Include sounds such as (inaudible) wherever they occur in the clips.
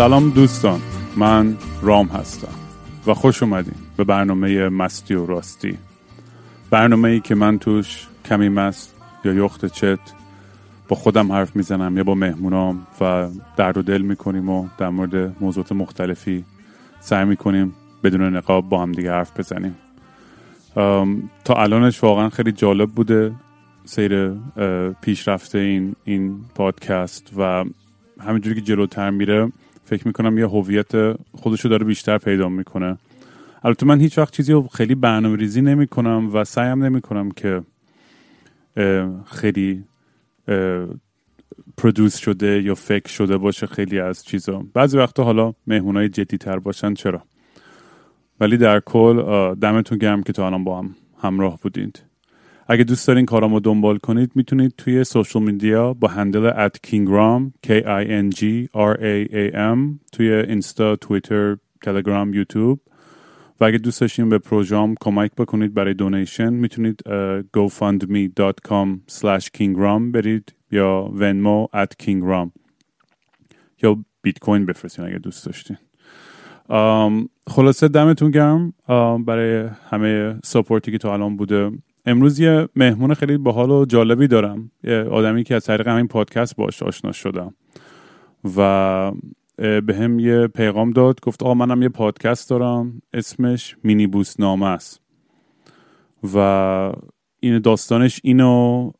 سلام دوستان من رام هستم و خوش اومدین به برنامه مستی و راستی. برنامه ای که من توش کمی مست یا یخت چت با خودم حرف می‌زنم یا با مهمونام و درد و دل می‌کنیم و در مورد موضوعات مختلفی سعی می‌کنیم بدون نقاب با هم دیگه حرف بزنیم. تا الانش واقعا خیلی جالب بوده سیر پیشرفته این این پادکست و همینجوری که جلوتر میره فکر می‌کنم یه هویت خودشو داره بیشتر پیدا می‌کنه. البته من هیچ وقت چیزی رو خیلی برنامه ریزی نمی کنم و سعیم نمی کنم که خیلی produce شده یا فکر شده باشه خیلی از چیزا. بعضی وقتا حالا مهمونای جدی تر باشن چرا؟ ولی در کل دمتون گرم که تا الان با هم همراه بودید. اگه دوست دارین کارامو دنبال کنید می‌تونید توی social media با handle at kingram k i n g r a a m توی اینستا تویتر تلگرام یوتیوب. و اگه دوست داشتین به پروژام کمک بکنید برای دونیشن می‌تونید gofundme.com slash kingram برید یا venmo at kingram. یا بیت کوین بفرستین اگه دوست داشتین. خلاصه دمتون گرم. برای همه سپورتی که تا الان بوده امروز یه مهمون خیلی باحال و جالبی دارم. یه آدمی که از طریق همین پادکست باش آشنا شدم. و به هم یه پیغام داد. گفت آقا منم یه پادکست دارم. اسمش مینی بوس نامه است. و این داستانش اینو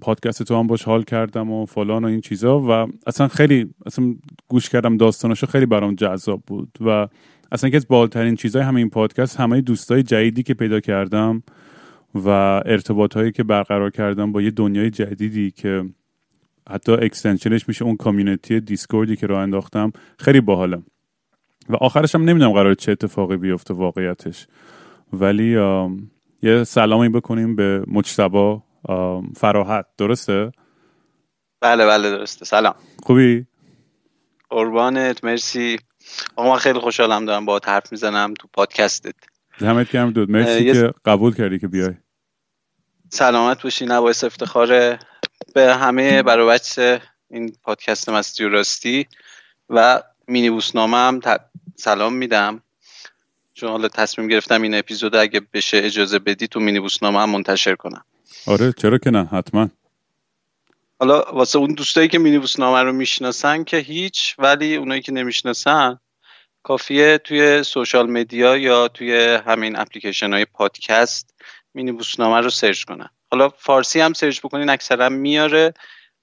پادکست تو هم باش حال کردم و فلان و این چیزا. و اصلا خیلی اصلا گوش کردم داستانشو خیلی برام جذاب بود. و اصلا که از بالترین چیزای همین پادکست همه دوستای جدیدی که پیدا کردم و ارتباط هایی که برقرار کردم با یه دنیای جدیدی که حتی extension ش میشه اون community Discord ی که راه انداختم خیلی باحاله. و آخرش هم نمی‌دونم قراره چه اتفاقی بیفته واقعیتش. ولی یه سلامی بکنیم به مجتبی فراحت. درسته؟ بله بله درسته. سلام. خوبی؟ قربانت مرسی. آقا من خیلی خوشحالم دارم باهات حرف می‌زنم تو پادکستت. زحمت کردم dude. مرسی که قبول کردی که بیای. سلامت باشی نباعث افتخار به همه برای این پادکست مستی و راستی و مینی بوسنامه هم سلام میدم. چون حالا تصمیم گرفتم این اپیزود اگه بشه اجازه بدی تو مینی بوسنامه هم منتشر کنم. آره چرا که نه؟ حتما. حالا واسه اون دوستایی که مینی بوسنامه رو می‌شناسن که هیچ ولی اونایی که نمی‌شناسن کافیه توی سوشال مدیا یا توی همین اپلیکیشن های پادکست مینی بوسنامه رو search کنن حالا فارسی هم search بکنین اکثرا میاره.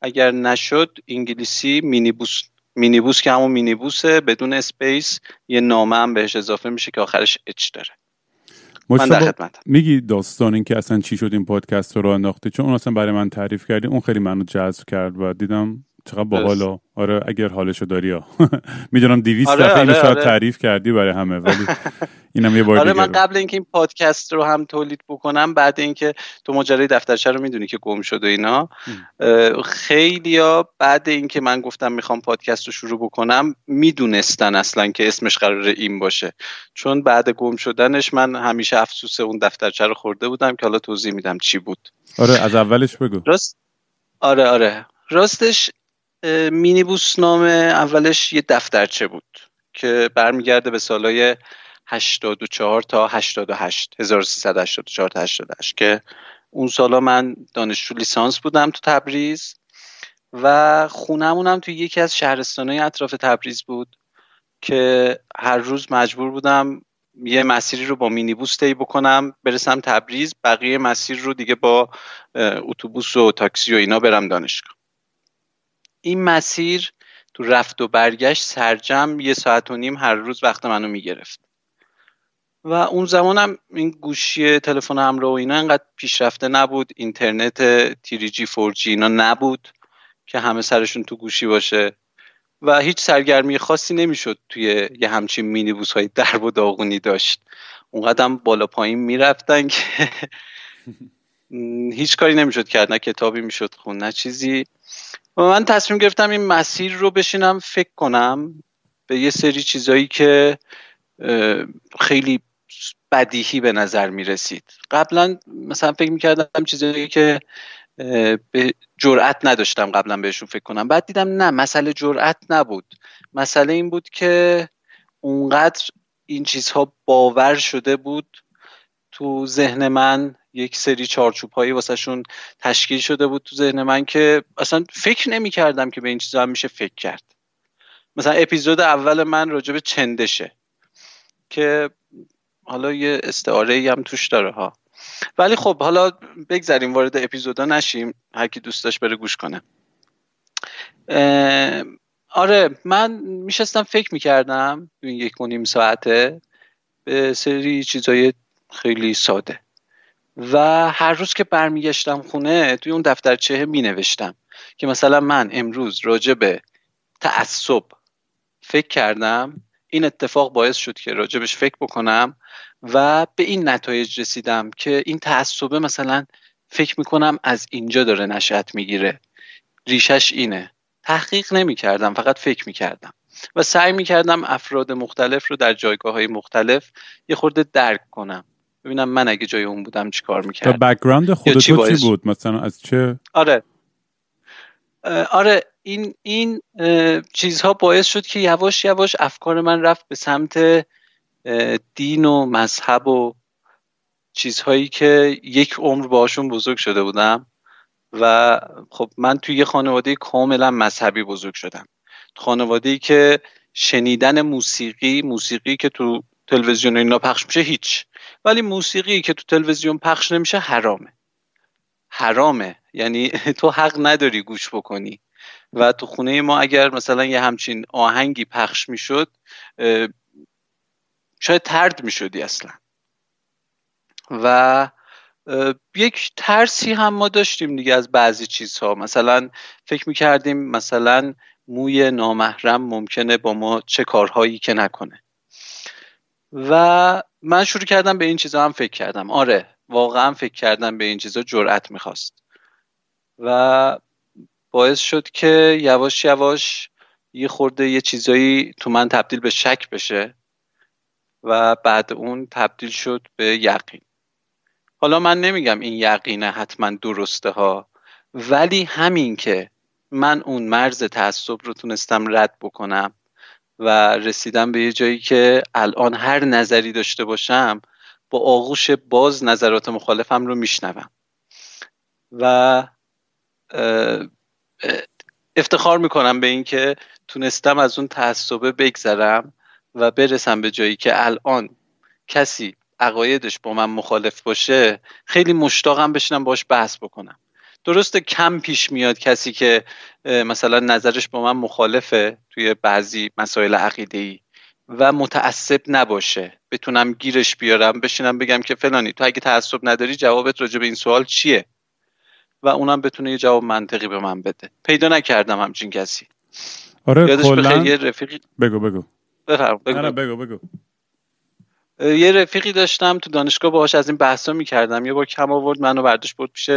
اگر نشد انگلیسی مینی بوس مینی بوس که همون مینی بوسه بدون space یه نامه هم بهش اضافه میشه که آخرش H داره. من در خدمتم. میگی داستان این که اصلا چی شد این پادکست راه انداختی؟ چون اون اصلا برای من تعریف کردی اون خیلی منو جذب کرد و دیدم چقدر باحالا آره اگر حالشو داری ها می‌دونم 200 آره، دفعه اینو آره، شاید آره. تعریف کردی برای همه ولی اینم یه بار آره من قبل اینکه این پادکست رو هم تولید بکنم بعد اینکه تو ماجرای دفترچه رو می‌دونی که گم شد و اینا خیلیا بعد اینکه من گفتم می‌خوام پادکست رو شروع بکنم می‌دونستن اصلا که اسمش قرار این باشه. چون بعد گم شدنش من همیشه افسوس اون دفترچه رو خورده بودم که حالا توضیح میدم چی بود. آره از اولش بگو. راست؟ آره آره. راستش مینی نامه اولش یه دفترچه بود که برمیگرده به سالهای 84 تا 88 1384 تا 88 که اون سالا من دانشجو لیسانس بودم تو تبریز و خونمونم تو یکی از شهرستانهای اطراف تبریز بود که هر روز مجبور بودم یه مسیری رو با مینیبوس طی بکنم برسم تبریز بقیه مسیر رو دیگه با اتوبوس و تاکسی و اینا برم دانشگاه. این مسیر تو رفت و برگشت سرجم یه ساعت و نیم هر روز وقت منو می‌گرفت. و اون زمانم این گوشی تلفن همراه و اینا انقدر پیشرفته نبود. اینترنت تیریجی فورجی اینا نبود که همه سرشون تو گوشی باشه. و هیچ سرگرمی خاصی نمی‌شد توی یه همچین مینیبوس های درب و داغونی داشت. اونقدر بالا پایین می‌رفتن که (laughs) هیچ کاری نمی‌شد کرد. نه کتابی می‌شد خون نه چیزی. من تصمیم گرفتم این مسیر رو بشینم فکر کنم به یه سری چیزایی که خیلی بدیهی به نظر می رسید قبلا مثلا فکر می‌کردم چیزایی که به جرأت نداشتم قبلا بهشون فکر کنم. بعد دیدم نه مسئله جرأت نبود. مسئله این بود که اونقدر این چیزها باور شده بود تو ذهن من یک سری چارچوب هایی واسهشون تشکیل شده بود تو ذهن من که اصلا فکر نمی کردم که به این چیزا هم میشه فکر کرد. مثلا اپیزود اول من راجع به چندشه که حالا یه استعاره هم توش داره ها. ولی خب حالا بگذاریم وارد اپیزودا نشیم. هر کی دوست داشت بره گوش کنه. آره من میشستم فکر می‌کردم این یک و نیم ساعته به سری چیزای خیلی ساده. و هر روز که برمیگشتم خونه توی اون دفترچه می نوشتم که مثلا من امروز راجع به تعصب فکر کردم این اتفاق باعث شد که راجبش فکر بکنم و به این نتایج رسیدم که این تعصبه مثلا فکر می‌کنم از اینجا داره نشأت می‌گیره. ریشش اینه. تحقیق نمی کردم فقط فکر می کردم و سعی می کردم افراد مختلف رو در جایگاه های مختلف یه خورده درک کنم. ببینم من اگه جای اون بودم چی کار می‌کردم بکگراند خود چی, چی بود؟ مثلا از چه آره. آره این این چیزها باعث شد که یواش یواش افکار من رفت به سمت دین و مذهب و چیزهایی که یک عمر باشون بزرگ شده بودم و خب من توی یه خانواده کاملا مذهبی بزرگ شدم. خانواده ای که شنیدن موسیقی موسیقی که تو تلویزیون اینا پخش میشه هیچ. ولی موسیقی که تو تلویزیون پخش نمیشه حرامه. حرامه. یعنی (laughs) تو حق نداری گوش بکنی. و تو خونه ما اگر مثلا یه همچین آهنگی پخش می‌شد شاید ترد می‌شدی اصلا. و یک ترسی هم ما داشتیم دیگه از بعضی چیزها. مثلا فکر می‌کردیم مثلا موی نامحرم ممکنه با ما چه کارهایی که نکنه. و من شروع کردم به این چیزها هم فکر کردم. آره واقعا فکر کردم به این چیزها جرأت می‌خواست. و باعث شد که یواش یواش یه خورده یه چیزایی تو من تبدیل به شک بشه و بعد اون تبدیل شد به یقین. حالا من نمیگم این یقینه حتما درسته ها ولی همین که من اون مرز تعصب رو تونستم رد بکنم و رسیدم به یه جایی که الان هر نظری داشته باشم با آغوش باز نظرات مخالفم رو میشنوم. و افتخار می‌کنم به اینکه تونستم از اون تعصبه بگذرم و برسم به جایی که الان کسی عقایدش با من مخالف باشه خیلی مشتاقم بشنم باش بحث بکنم. درسته کم پیش میاد کسی که مثلا نظرش با من مخالفه توی بعضی مسائل عقیده ای و متعصب نباشه. بتونم گیرش بیارم بشینم بگم که فلانی تو اگه تعصب نداری جوابت راجع به این سوال چیه؟ و اونم بتونه یه جواب منطقی به من بده. پیدا نکردم همچین کسی. آره کلا یه رفیقی بگو بگو. بفرم بگو, آره بگو بگو. یه رفیقی داشتم تو دانشگاه باهاش از این بحثا می‌کردم. یه بار کم آورد منو برداشت برد پیش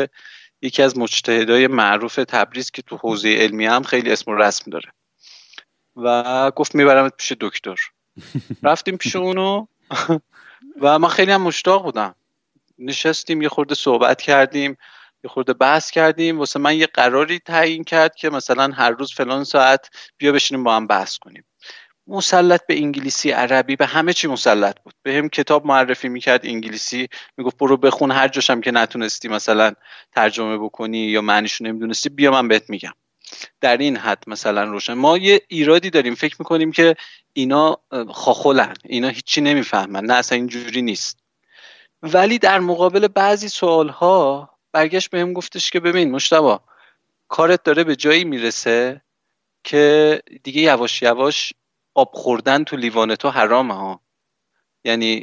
یکی از مجتهدای معروف تبریز که تو حوزه علمی هم خیلی اسم و رسم داره. و گفت میبرمت پیش دکتر. (laughs) رفتیم پیش اونو و من خیلی هم مشتاق بودم. نشستیم یه خورده صحبت کردیم یه خورده بحث کردیم. واسه من یه قراری تعیین کرد که مثلا هر روز فلان ساعت بیا بشینیم با هم بحث کنیم. مسلط به انگلیسی عربی به همه چی مسلط بود. به هم کتاب معرفی می‌کرد انگلیسی می‌گفت برو بخون هر جاشم که نتونستی مثلا ترجمه بکنی یا معنیشو نمی‌دونستی بیا من بهت میگم. در این حد مثلا روشن. ما یه ایرادی داریم فکر می‌کنیم که اینا خاخولن اینا هیچی نمی‌فهمن نه اصلا اینجوری نیست. ولی در مقابل بعضی سوال ها برگشت بهم گفتش که ببین مشتبا کارت داره به جایی می‌رسه که دیگه یواش یواش آب خوردن تو لیوان تو حرامه ها. یعنی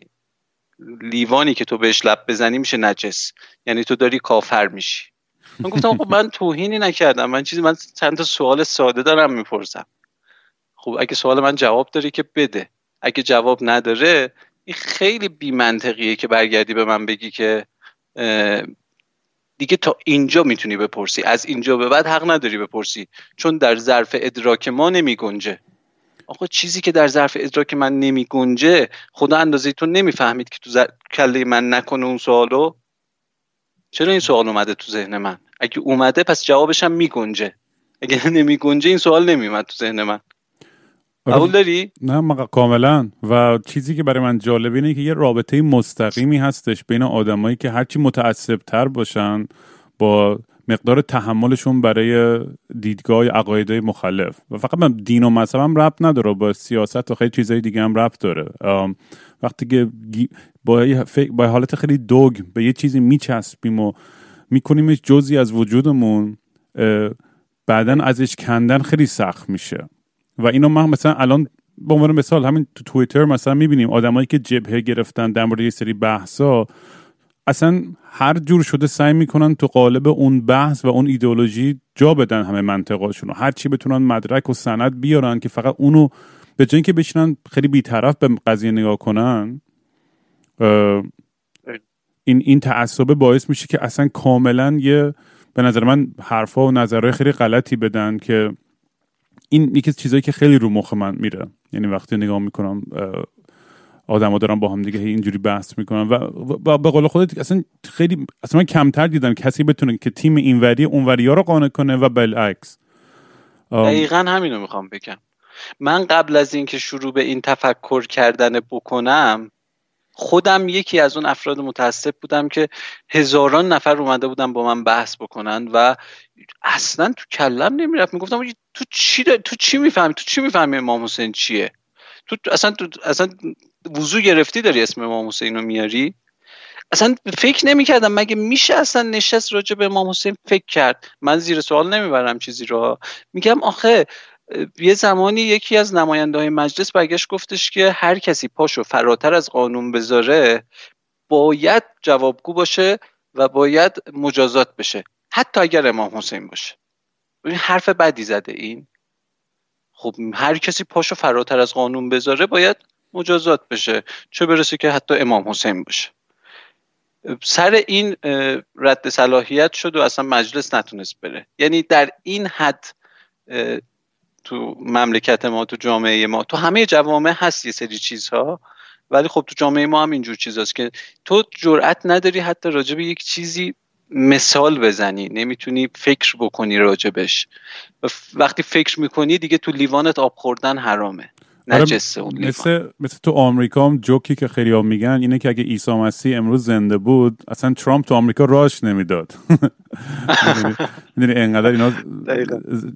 لیوانی که تو بهش لب بزنی میشه نجس. یعنی تو داری کافر میشی. من گفتم خب من توهینی نکردم. من چیزی من چند تا سوال ساده دارم می‌پرسم. خب اگه سوال من جواب داری که بده. اگه جواب نداره این خیلی بی منطقیه که برگردی به من بگی که دیگه تا اینجا می‌تونی بپرسی. از اینجا به بعد حق نداری بپرسی. چون در ظرف ادراک ما نمی گنجه آقا چیزی که در ظرف ادراک من نمی گنجه خدا اندازه تو نمی‌فهمید که تو کله من نکنه اون سوالو. چرا این سوال اومده تو ذهن من؟ اگه اومده پس جوابش هم می گنجه اگه (laughs) نمی گنجه این سوال نمیومد تو ذهن من. آره. قبول داری؟ نه کاملا. و چیزی که برای من جالب اینه که یه رابطه مستقیمی هستش بین آدمایی که هرچی متعصب تر باشن با مقدار تحملشون برای دیدگاه عقایدهای مخالف و فقط من دین و مذهب هم ربط نداره با سیاست و خیلی چیزهای دیگه هم ربط داره. وقتی که با, با حالت خیلی دوگ به یه چیزی میچسبیم و میکنیمش جزی از وجودمون بعدا ازش کندن خیلی سخت میشه. و اینو من مثلا الان به عنوان مثال همین تو توییتر مثلا می‌بینیم آدمایی که جبهه گرفتن در مورد یه سری بحثا اصلا هر جور شده سعی می‌کنن تو قالب اون بحث و اون ایدئولوژی جا بدن همه منطقاشون و هر چی بتونن مدرک و سند بیارن که فقط اونو به جای اینکه بشینن خیلی بیطرف به قضیه نگاه کنن این این تعصبه باعث میشه که اصلا کاملا یه به نظر من حرفا و نظرهای خیلی غلطی بدن که این یکی چیزایی که خیلی رو مخ من میره. یعنی وقتی نگاه می‌کنم آدما دارن با هم دیگه اینجوری بحث می‌کنن و به قول خودت اصلا خیلی اصلا من کمتر دیدم کسی بتونه که تیم اینوری ها رو قانع کنه و بالعکس. دقیقا همینو می‌خوام بگم. من قبل از اینکه شروع به این تفکر کردن بکنم خودم یکی از اون افراد متاسب بودم که هزاران نفر اومده بودن با من بحث بکنن و اصلا تو کلم نمی‌رفت. می‌گفتم تو چی تو چی می‌فهمی؟ تو چی می‌فهمی امام حسین چیه؟ تو اصلا تو اصلا وضو گرفتی داری اسم امام حسین رو میاری؟ اصلا فکر نمی‌کردم. مگه میشه اصلا نشست راجع به امام حسین فکر کرد؟ من زیر سوال نمی‌برم چیزی رو. میگم آخه یه زمانی یکی از نماینده های مجلس برگشت گفتش که هر کسی پاشو فراتر از قانون بذاره باید جوابگو باشه و باید مجازات بشه. حتی اگر امام حسین باشه. این حرف بدی زده این. خب هر کسی پاشو فراتر از قانون بذاره باید مجازات بشه چه برسه که حتی امام حسین باشه. سر این رد صلاحیت شد و اصلا مجلس نتونست بره. یعنی در این حد تو مملکت ما تو جامعه ما تو همه جوامع هست یه سری چیزها ولی خب تو جامعه ما هم اینجور چیزاست که تو جرأت نداری حتی راجع به یک چیزی مثال بزنی. نمی‌تونی فکر بکنی راجبش وقتی فکر می‌کنی دیگه تو لیوانت آب خوردن حرامه. آره، مثل, مثل تو آمریکا هم جوکی که خیلی هم میگن اینه که اگه عیسی مسیح امروز زنده بود اصلا ترامپ تو آمریکا راش نمی‌داد. (laughs) می‌دونی انقدر اینا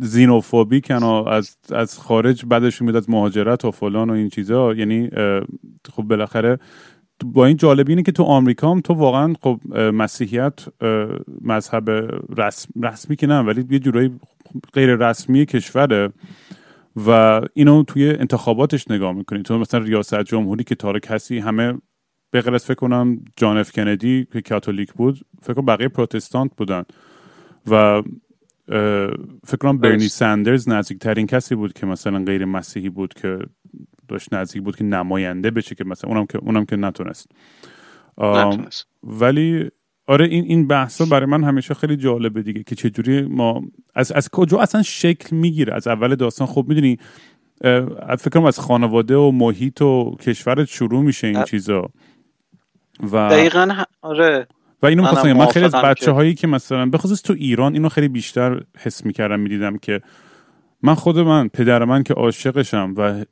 زینوفوبیکن و از, از خارج بعدش میاد از مهاجرت و فلان و این چیزا. یعنی خب بالاخره با این جالبی اینه که تو آمریکا هم تو واقعا خب مسیحیت مذهب رسم، رسمی که نه ولی یه جورایی غیر رسمی کشوره. و اینو توی انتخاباتش نگاه می‌کنی. تو مثلا ریاست جمهوری که تاره کسی همه به غیر فکر کنم جان اف کندی که کاتولیک بود فکر کنم بقیه Protestant بودن. و فکر کنم برنی ساندرز نزدیکترین کسی بود که مثلا غیر مسیحی بود که داشت نزدیک بود که نماینده بشه که مثلا اونم که اونم که نتونست, نتونست. ولی آره این این بحثا برای من همیشه خیلی جالبه دیگه که چجوری ما از از کجا اصلا شکل می‌گیره؟ از اول داستان خب می‌دونی فکر کنم از خانواده و محیط و کشورت شروع میشه این چیزا. و دقیقا آره. و اینو من, من خیلی از بچه هایی که مثلا بخصوص تو ایران اینو خیلی بیشتر حس می‌کردم می‌دیدم که من خود من پدر من که عاشقشم و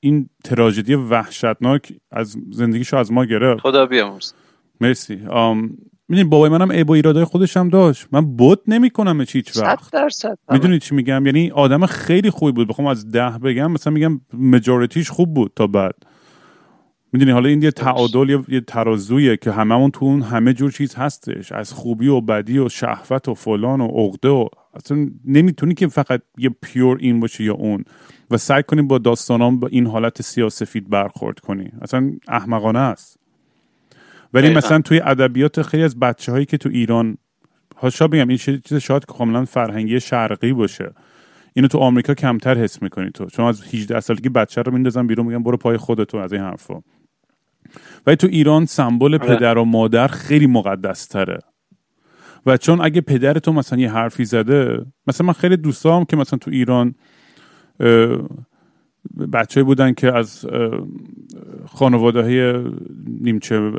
این تراژدی وحشتناک از زندگیشو از ما گرفت. خدا بیامرز مرسی. می‌دونی بابای منم عیب و ایرادای خودش هم داشت. من بود نمی‌کنم هیچ وقت. درصد می‌دونی چی میگم؟ یعنی آدم خیلی خوبی بود. بخوام از ده بگم مثلا میگم مجاریتیش خوب بود تا بعد. می‌دونی حالا این یه تعادل یه, یه ترازویه که هممون تو اون همه جور چیز هستش. از خوبی و بدی و شهوت و فلان و عقده و اصلا نمی‌تونی که فقط یه پیور این باشه یا اون. و سعی کنی با داستانام با این حالت سیاسفید برخورد کنی. اصلا احمقانه است. ولی مثلا توی ادبیات خیلی از بچه هایی که تو ایران هاشا بگم این چیز شاید کاملا فرهنگی شرقی باشه. اینو تو آمریکا کمتر حس می‌کنی تو. چون از 18 سالگی بچه رو میندازن بیرون میگن برو پای خودتو از این حرفا. ولی تو ایران سمبل آره. پدر و مادر خیلی مقدس تره و چون اگه پدر تو مثلا یه حرفی زده مثلا من خیلی دوستام که مثلا تو ایران بچه بودن که از خانواده های نیمچه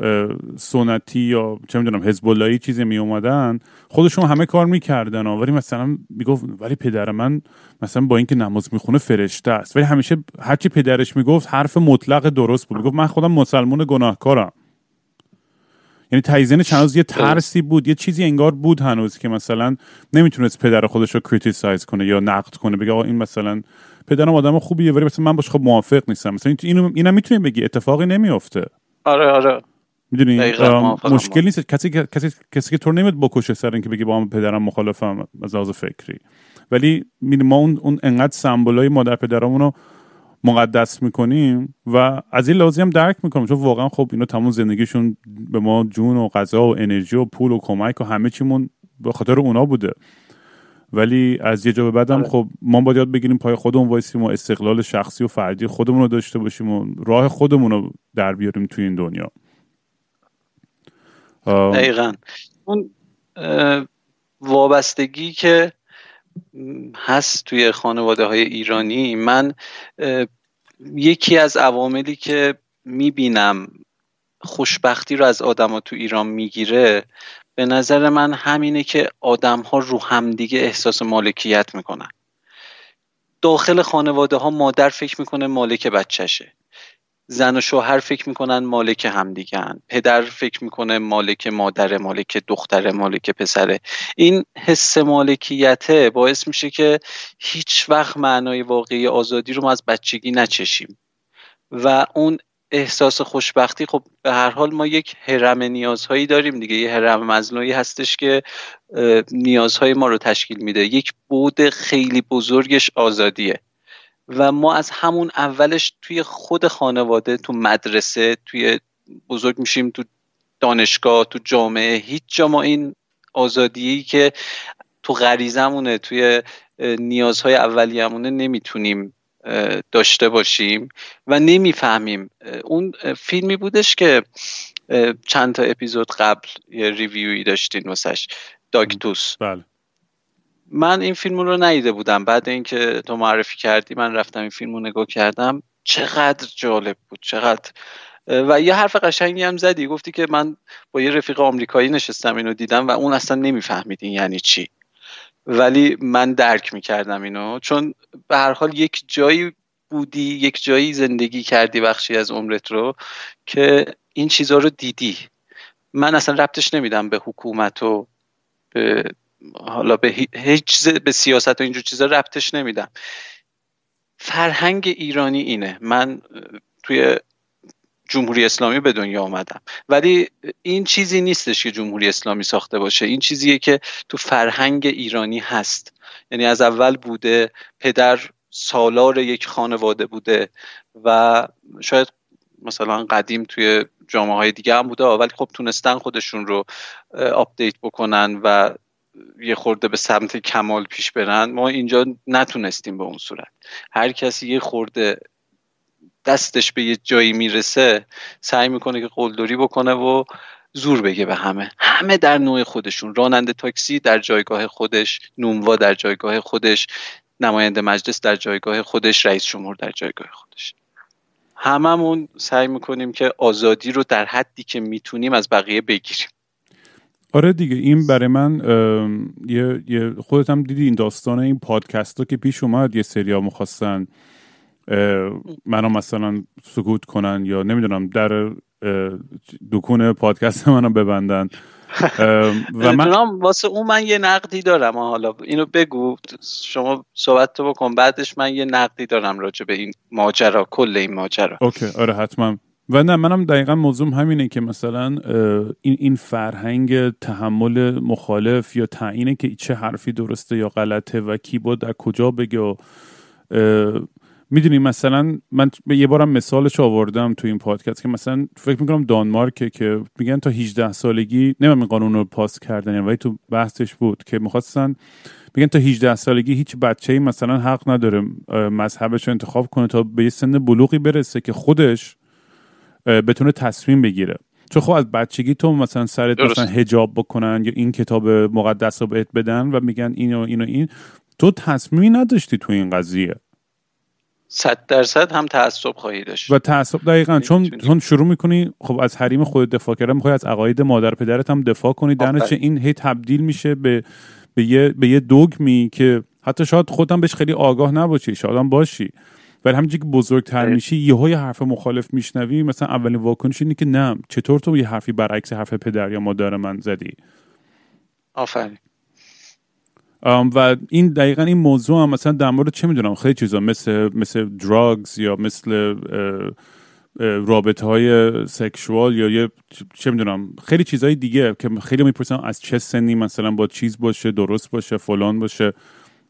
سنتی یا چه می‌دونم حزب چیزی می اومدن خودشون همه کار می‌کردن ولی مثلا می‌گفت ولی پدر من مثلا با اینکه نماز می‌خونه فرشته است. ولی همیشه هرچی پدرش می‌گفت حرف مطلق درست بود. می‌گفت من خودم مسلمون گناهکارم. یعنی تایزن چند یه ترسی بود یه چیزی انگار بود هنوز که مثلا نمی‌تونست پدر خودش رو criticize کنه یا نقد کنه بگه این مثلا پدرم آدم خوبیه ولی مثلا من باش خب موافق نیستم. مثلا اینو اینم می‌تونی بگی اتفاقی نمیافته. آره آره. می‌دونی؟ مشکل نیست. کسی کسی کسی که تو نمیاد بکشه سر اینکه بگی با من پدرم مخالفم از لحاظ فکری. ولی ما اون اون انقدر سمبولای مادر پدرمون رو مقدس می‌کنیم و از این لازم هم درک می‌کنم چون واقعا خب اینا تمام زندگیشون به ما جون و غذا و انرژی و پول و کمک و همه چیمون به خاطر اونا بوده. ولی از یه جا به بعدم آره. خب ما باید یاد بگیریم پای خودمون وایسیم و استقلال شخصی و فردی خودمون رو داشته باشیم و راه خودمون رو در بیاریم توی این دنیا. دقیقا. اون وابستگی که هست توی خانواده های ایرانی من یکی از عواملی که می‌بینم خوشبختی رو از آدما تو ایران می‌گیره به نظر من همینه که آدم ها رو همدیگه احساس مالکیت می‌کنن. داخل خانواده ها مادر فکر می‌کنه مالک بچهشه. زن و شوهر فکر می‌کنن مالک همدیگن پدر فکر می‌کنه مالک مادر مالک دختر مالک پسره. این حس مالکیته باعث میشه که هیچ وقت معنای واقعی آزادی رو ما از بچگی نچشیم. و اون احساس خوشبختی. خب به هر حال ما یک هرم نیازهایی داریم دیگه. یه هرم مزنوعی هستش که نیازهای ما رو تشکیل میده. یک بود خیلی بزرگش آزادیه. و ما از همون اولش توی خود خانواده تو مدرسه توی بزرگ میشیم تو دانشگاه تو جامعه هیچ جا ما این آزادی که تو غریزمونه توی نیازهای اولیه‌مونه نمی‌تونیم داشته باشیم و نمی‌فهمیم. اون فیلمی بودش که چند تا اپیزود قبل یه ریویوی داشتین واسش. داگتوس بله. من این فیلم رو ندیده بودم. بعد اینکه تو معرفی کردی من رفتم این فیلم رو نگاه کردم. چقدر جالب بود. چقدر. و یه حرف قشنگی هم زدی. گفتی که من با یه رفیق آمریکایی نشستم اینو دیدم و اون اصلا نمی‌فهمید این یعنی چی. ولی من درک می‌کردم اینو. چون به هر حال یک جایی بودی یک جایی زندگی کردی بخشی از عمرت رو که این چیزها رو دیدی. من اصلا ربطش نمیدم به حکومت و به حالا به هیچ به سیاست و اینجور چیزا ربطش نمیدم. فرهنگ ایرانی اینه. من توی جمهوری اسلامی به دنیا آمدم. ولی این چیزی نیستش که جمهوری اسلامی ساخته باشه. این چیزیه که تو فرهنگ ایرانی هست. یعنی از اول بوده پدر سالار یک خانواده بوده و شاید مثلا قدیم توی جامعه های دیگه هم بوده ولی خب تونستن خودشون رو آپدیت بکنن و یه خورده به سمت کمال پیش برن. ما اینجا نتونستیم به اون صورت. هر کسی یه خورده دستش به یه جایی می‌رسه سعی می‌کنه که قلدری بکنه و زور بگه به همه. همه در نوع خودشون. راننده تاکسی در جایگاه خودش نونوا در جایگاه خودش نماینده مجلس در جایگاه خودش رئیس جمهور در جایگاه خودش. هممون سعی می‌کنیم که آزادی رو در حدی که می‌تونیم از بقیه بگیریم. آره دیگه این برای من یه, خودت هم دیدی این داستان این پادکست ها که پیش اومد یه سریا می‌خواستن. منو مثلا سکوت کنن یا نمی‌دونم در دکون پادکست منو ببندن. و من واسه اون من یه نقدی دارم. حالا اینو بگو شما صحبت تو بکن. بعدش من یه نقدی دارم راجع به این ماجرا کل این ماجرا. اوکی آره حتما. و نه منم دقیقا موضوع همینه که مثلا این این فرهنگ تحمل مخالف یا تعیینه که چه حرفی درسته یا غلطه و کی بود در کجا بگه و می‌دونی مثلا من یه بارم مثالش آوردم تو این پادکست که مثلا فکر می‌کنم دانمارک که میگن تا 18 سالگی نمیم این قانون رو پاس کردن ولی تو بحثش بود که می‌خواستن میگن تا 18 سالگی هیچ بچه ای مثلا حق نداره مذهبش رو انتخاب کنه تا به یه سن بلوغی برسه که خودش بتونه تصمیم بگیره. چون خب از بچگی تو مثلا سرت مثلا هجاب بکنن یا این کتاب مقدس رو بهت بدن و میگن اینو اینو این تو تصمیمی نداشتی تو این قضیه. صد درصد هم تعصب خواهی داشت. و تعصب دقیقا چون چون شروع می‌کنی خب از حریم خود دفاع کردن می‌خوای از عقاید مادر پدرت هم دفاع کنی. در چه این هی تبدیل میشه به به یه به یه دوگمی که حتی شاید خودم بهش خیلی آگاه نباشی شاید باشی. ولی همینجوری که بزرگتر میشی یهو یه حرف مخالف میشنوی. مثلا اولین واکنش اینه که نه چطور تو یه حرفی برعکس حرف پدر یا مادر من زدی؟ آفرین. و این دقیقا این موضوع هم مثلا در مورد چه می‌دونم خیلی چیزا مثل مثل دراگز یا مثل رابطه های سکشوال یا یه چه می‌دونم خیلی چیزهای دیگه که خیلی می‌پرسن از چه سنی مثلا با چیز باشه درست باشه فلان باشه.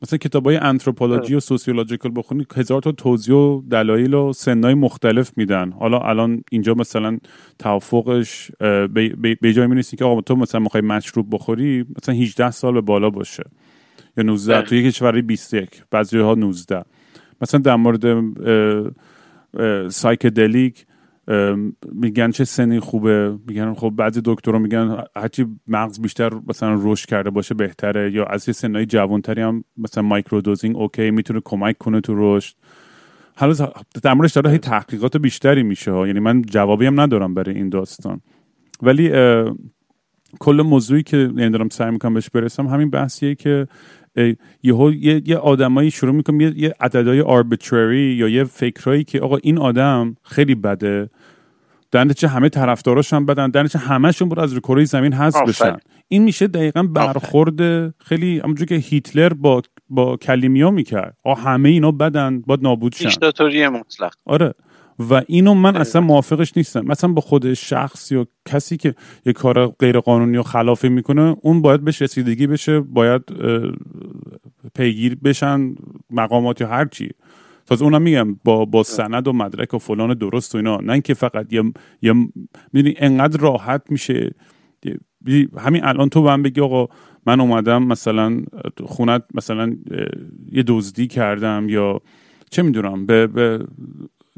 مثلا کتاب های anthropology و sociological بخونی هزار تا توضیح و دلایل و سنهای مختلف میدن. حالا الان اینجا مثلا توافقش به جای می که آقا تو مثلا می‌خوای مشروب بخوری مثلا 18 سال به بالا باشه. یا 19 تو یک کشوری 21 بعضی ها 19 مثلا در مورد psychedelic میگن چه سنی خوبه میگن خب بعضی دکترها میگن هرچی مغز بیشتر مثلا رشد کرده باشه بهتره یا از یه سنهای جوانتری هم مثلا microdosing OK می‌تونه کمک کنه تو رشد. حالا در موردش داره تحقیقات بیشتری میشه ها. یعنی من جوابی هم ندارم برای این داستان. ولی کل موضوعی که یعنی سعی می‌کنم بهش برسم همین بحثیه که یهو یه, یه آدمایی شروع می‌کنم یه, یه عددهای آربیتری یا یه فکرایی که آقا این آدم خیلی بده در نتیجه همه طرفداراش هم بدن در نتیجه همشون برو از کره زمین حذف بشن. این میشه دقیقا برخورد خیلی همونجور که هیتلر با با کلیمیا می‌کرد. آ همه اینا بدن باید نابود شن. دیکتاتوری مطلق. آره. و اینو من اصلا موافقش نیستم. مثلا با خود شخص یا کسی که یه کار غیر قانونی و خلافی می‌کنه اون باید بهش رسیدگی بشه باید پیگیر بشن مقامات یا هر چی. تازه اونم میگم با با سند و مدرک و فلان درست و اینا. نه که فقط یه یه می‌دونی انقدر راحت میشه. همین الان تو من بگی آقا من اومدم مثلا خونت مثلا یه دزدی کردم یا چه می‌دونم به, به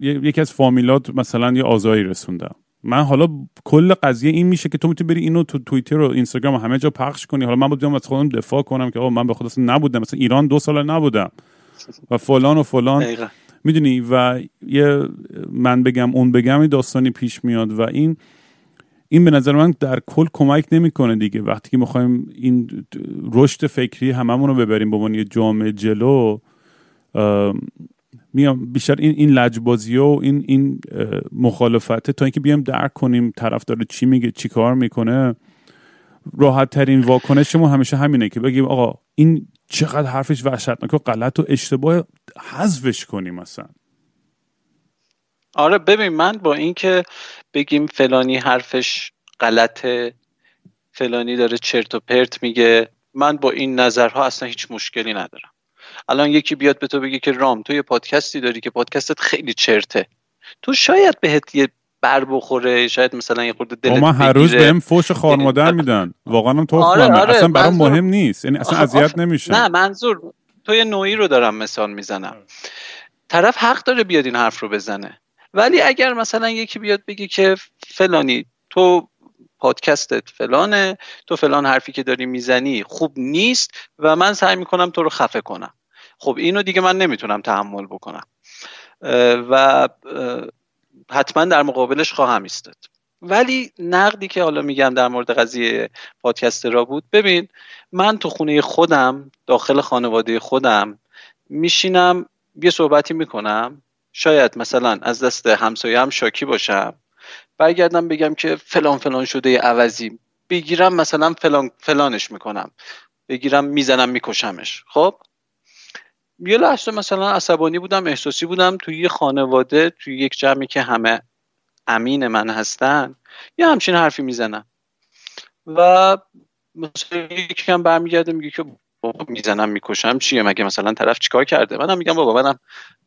یکی از فامیلات مثلا یه آزایی رسوندم من حالا کل قضیه این میشه که تو می‌تونی بری اینو تو توییتر و اینستاگرام و همه جا پخش کنی. حالا من بودم از خودم دفاع کنم که آقا من به خود نبودم. مثلا ایران دو سال نبودم. و فلان و فلان. می‌دونی؟ و یه من بگم اون بگم داستانی پیش میاد و این این به نظر من در کل کمک نمی‌کنه دیگه. وقتی که می‌خوایم این رشد فکری هممون رو ببریم. به عنوان یه جامعه جلو میام بیشتر این این لجبازی و این این مخالفته تا اینکه بیام درک کنیم طرف داره چی میگه چی کار می‌کنه. راحت ترین واکنشمون همیشه همینه که بگیم آقا این چقدر حرفش وحشتناک و غلط و اشتباه حذفش کنیم مثلا آره ببین من با اینکه بگیم فلانی حرفش غلطه فلانی داره چرت و پرت میگه من با این نظرها اصلا هیچ مشکلی ندارم. الان یکی بیاد به تو بگه که رام تو یه پادکستی داری که پادکستت خیلی چرته. تو شاید بهت یه بر بخوره شاید مثلا یه خورده دلت من هر روز بهم فوش خار مادر میدن. واقعا هم تو آره آره اصلا برام مهم نیست. یعنی اصلا اذیت نمیشه نه منظور تو یه نوعی رو دارم مثال می‌زنم. طرف حق داره بیاد این حرف رو بزنه. ولی اگر مثلا یکی بیاد بگی که فلانی تو پادکستت فلانه تو فلان حرفی که داری می‌زنی خوب نیست و من سعی می‌کنم تو رو خفه کنم. خب اینو دیگه من نمی‌تونم تحمل بکنم. و حتما در مقابلش خواهم ایستاد. ولی نقدی که حالا میگم در مورد قضیه پادکست را بود ببین من تو خونه خودم داخل خانواده خودم میشینم یه صحبتی می‌کنم. شاید مثلا از دست همسایه هم شاکی باشم. برگردم بگم که فلان فلان شده عوضی. بگیرم مثلا فلان فلانش می‌کنم. بگیرم می‌زنم میکشمش. خب؟ یه لحظه مثلا عصبانی بودم احساسی بودم توی یه خانواده توی یک جمعی که همه امین من هستن یه همچین حرفی می‌زنن. و مثلا یکی هم برمیگرده میگه که بابا می‌زنم می‌کشم. چیه؟ مگه مثلا طرف چیکار کرده؟ منم میگم بابا منم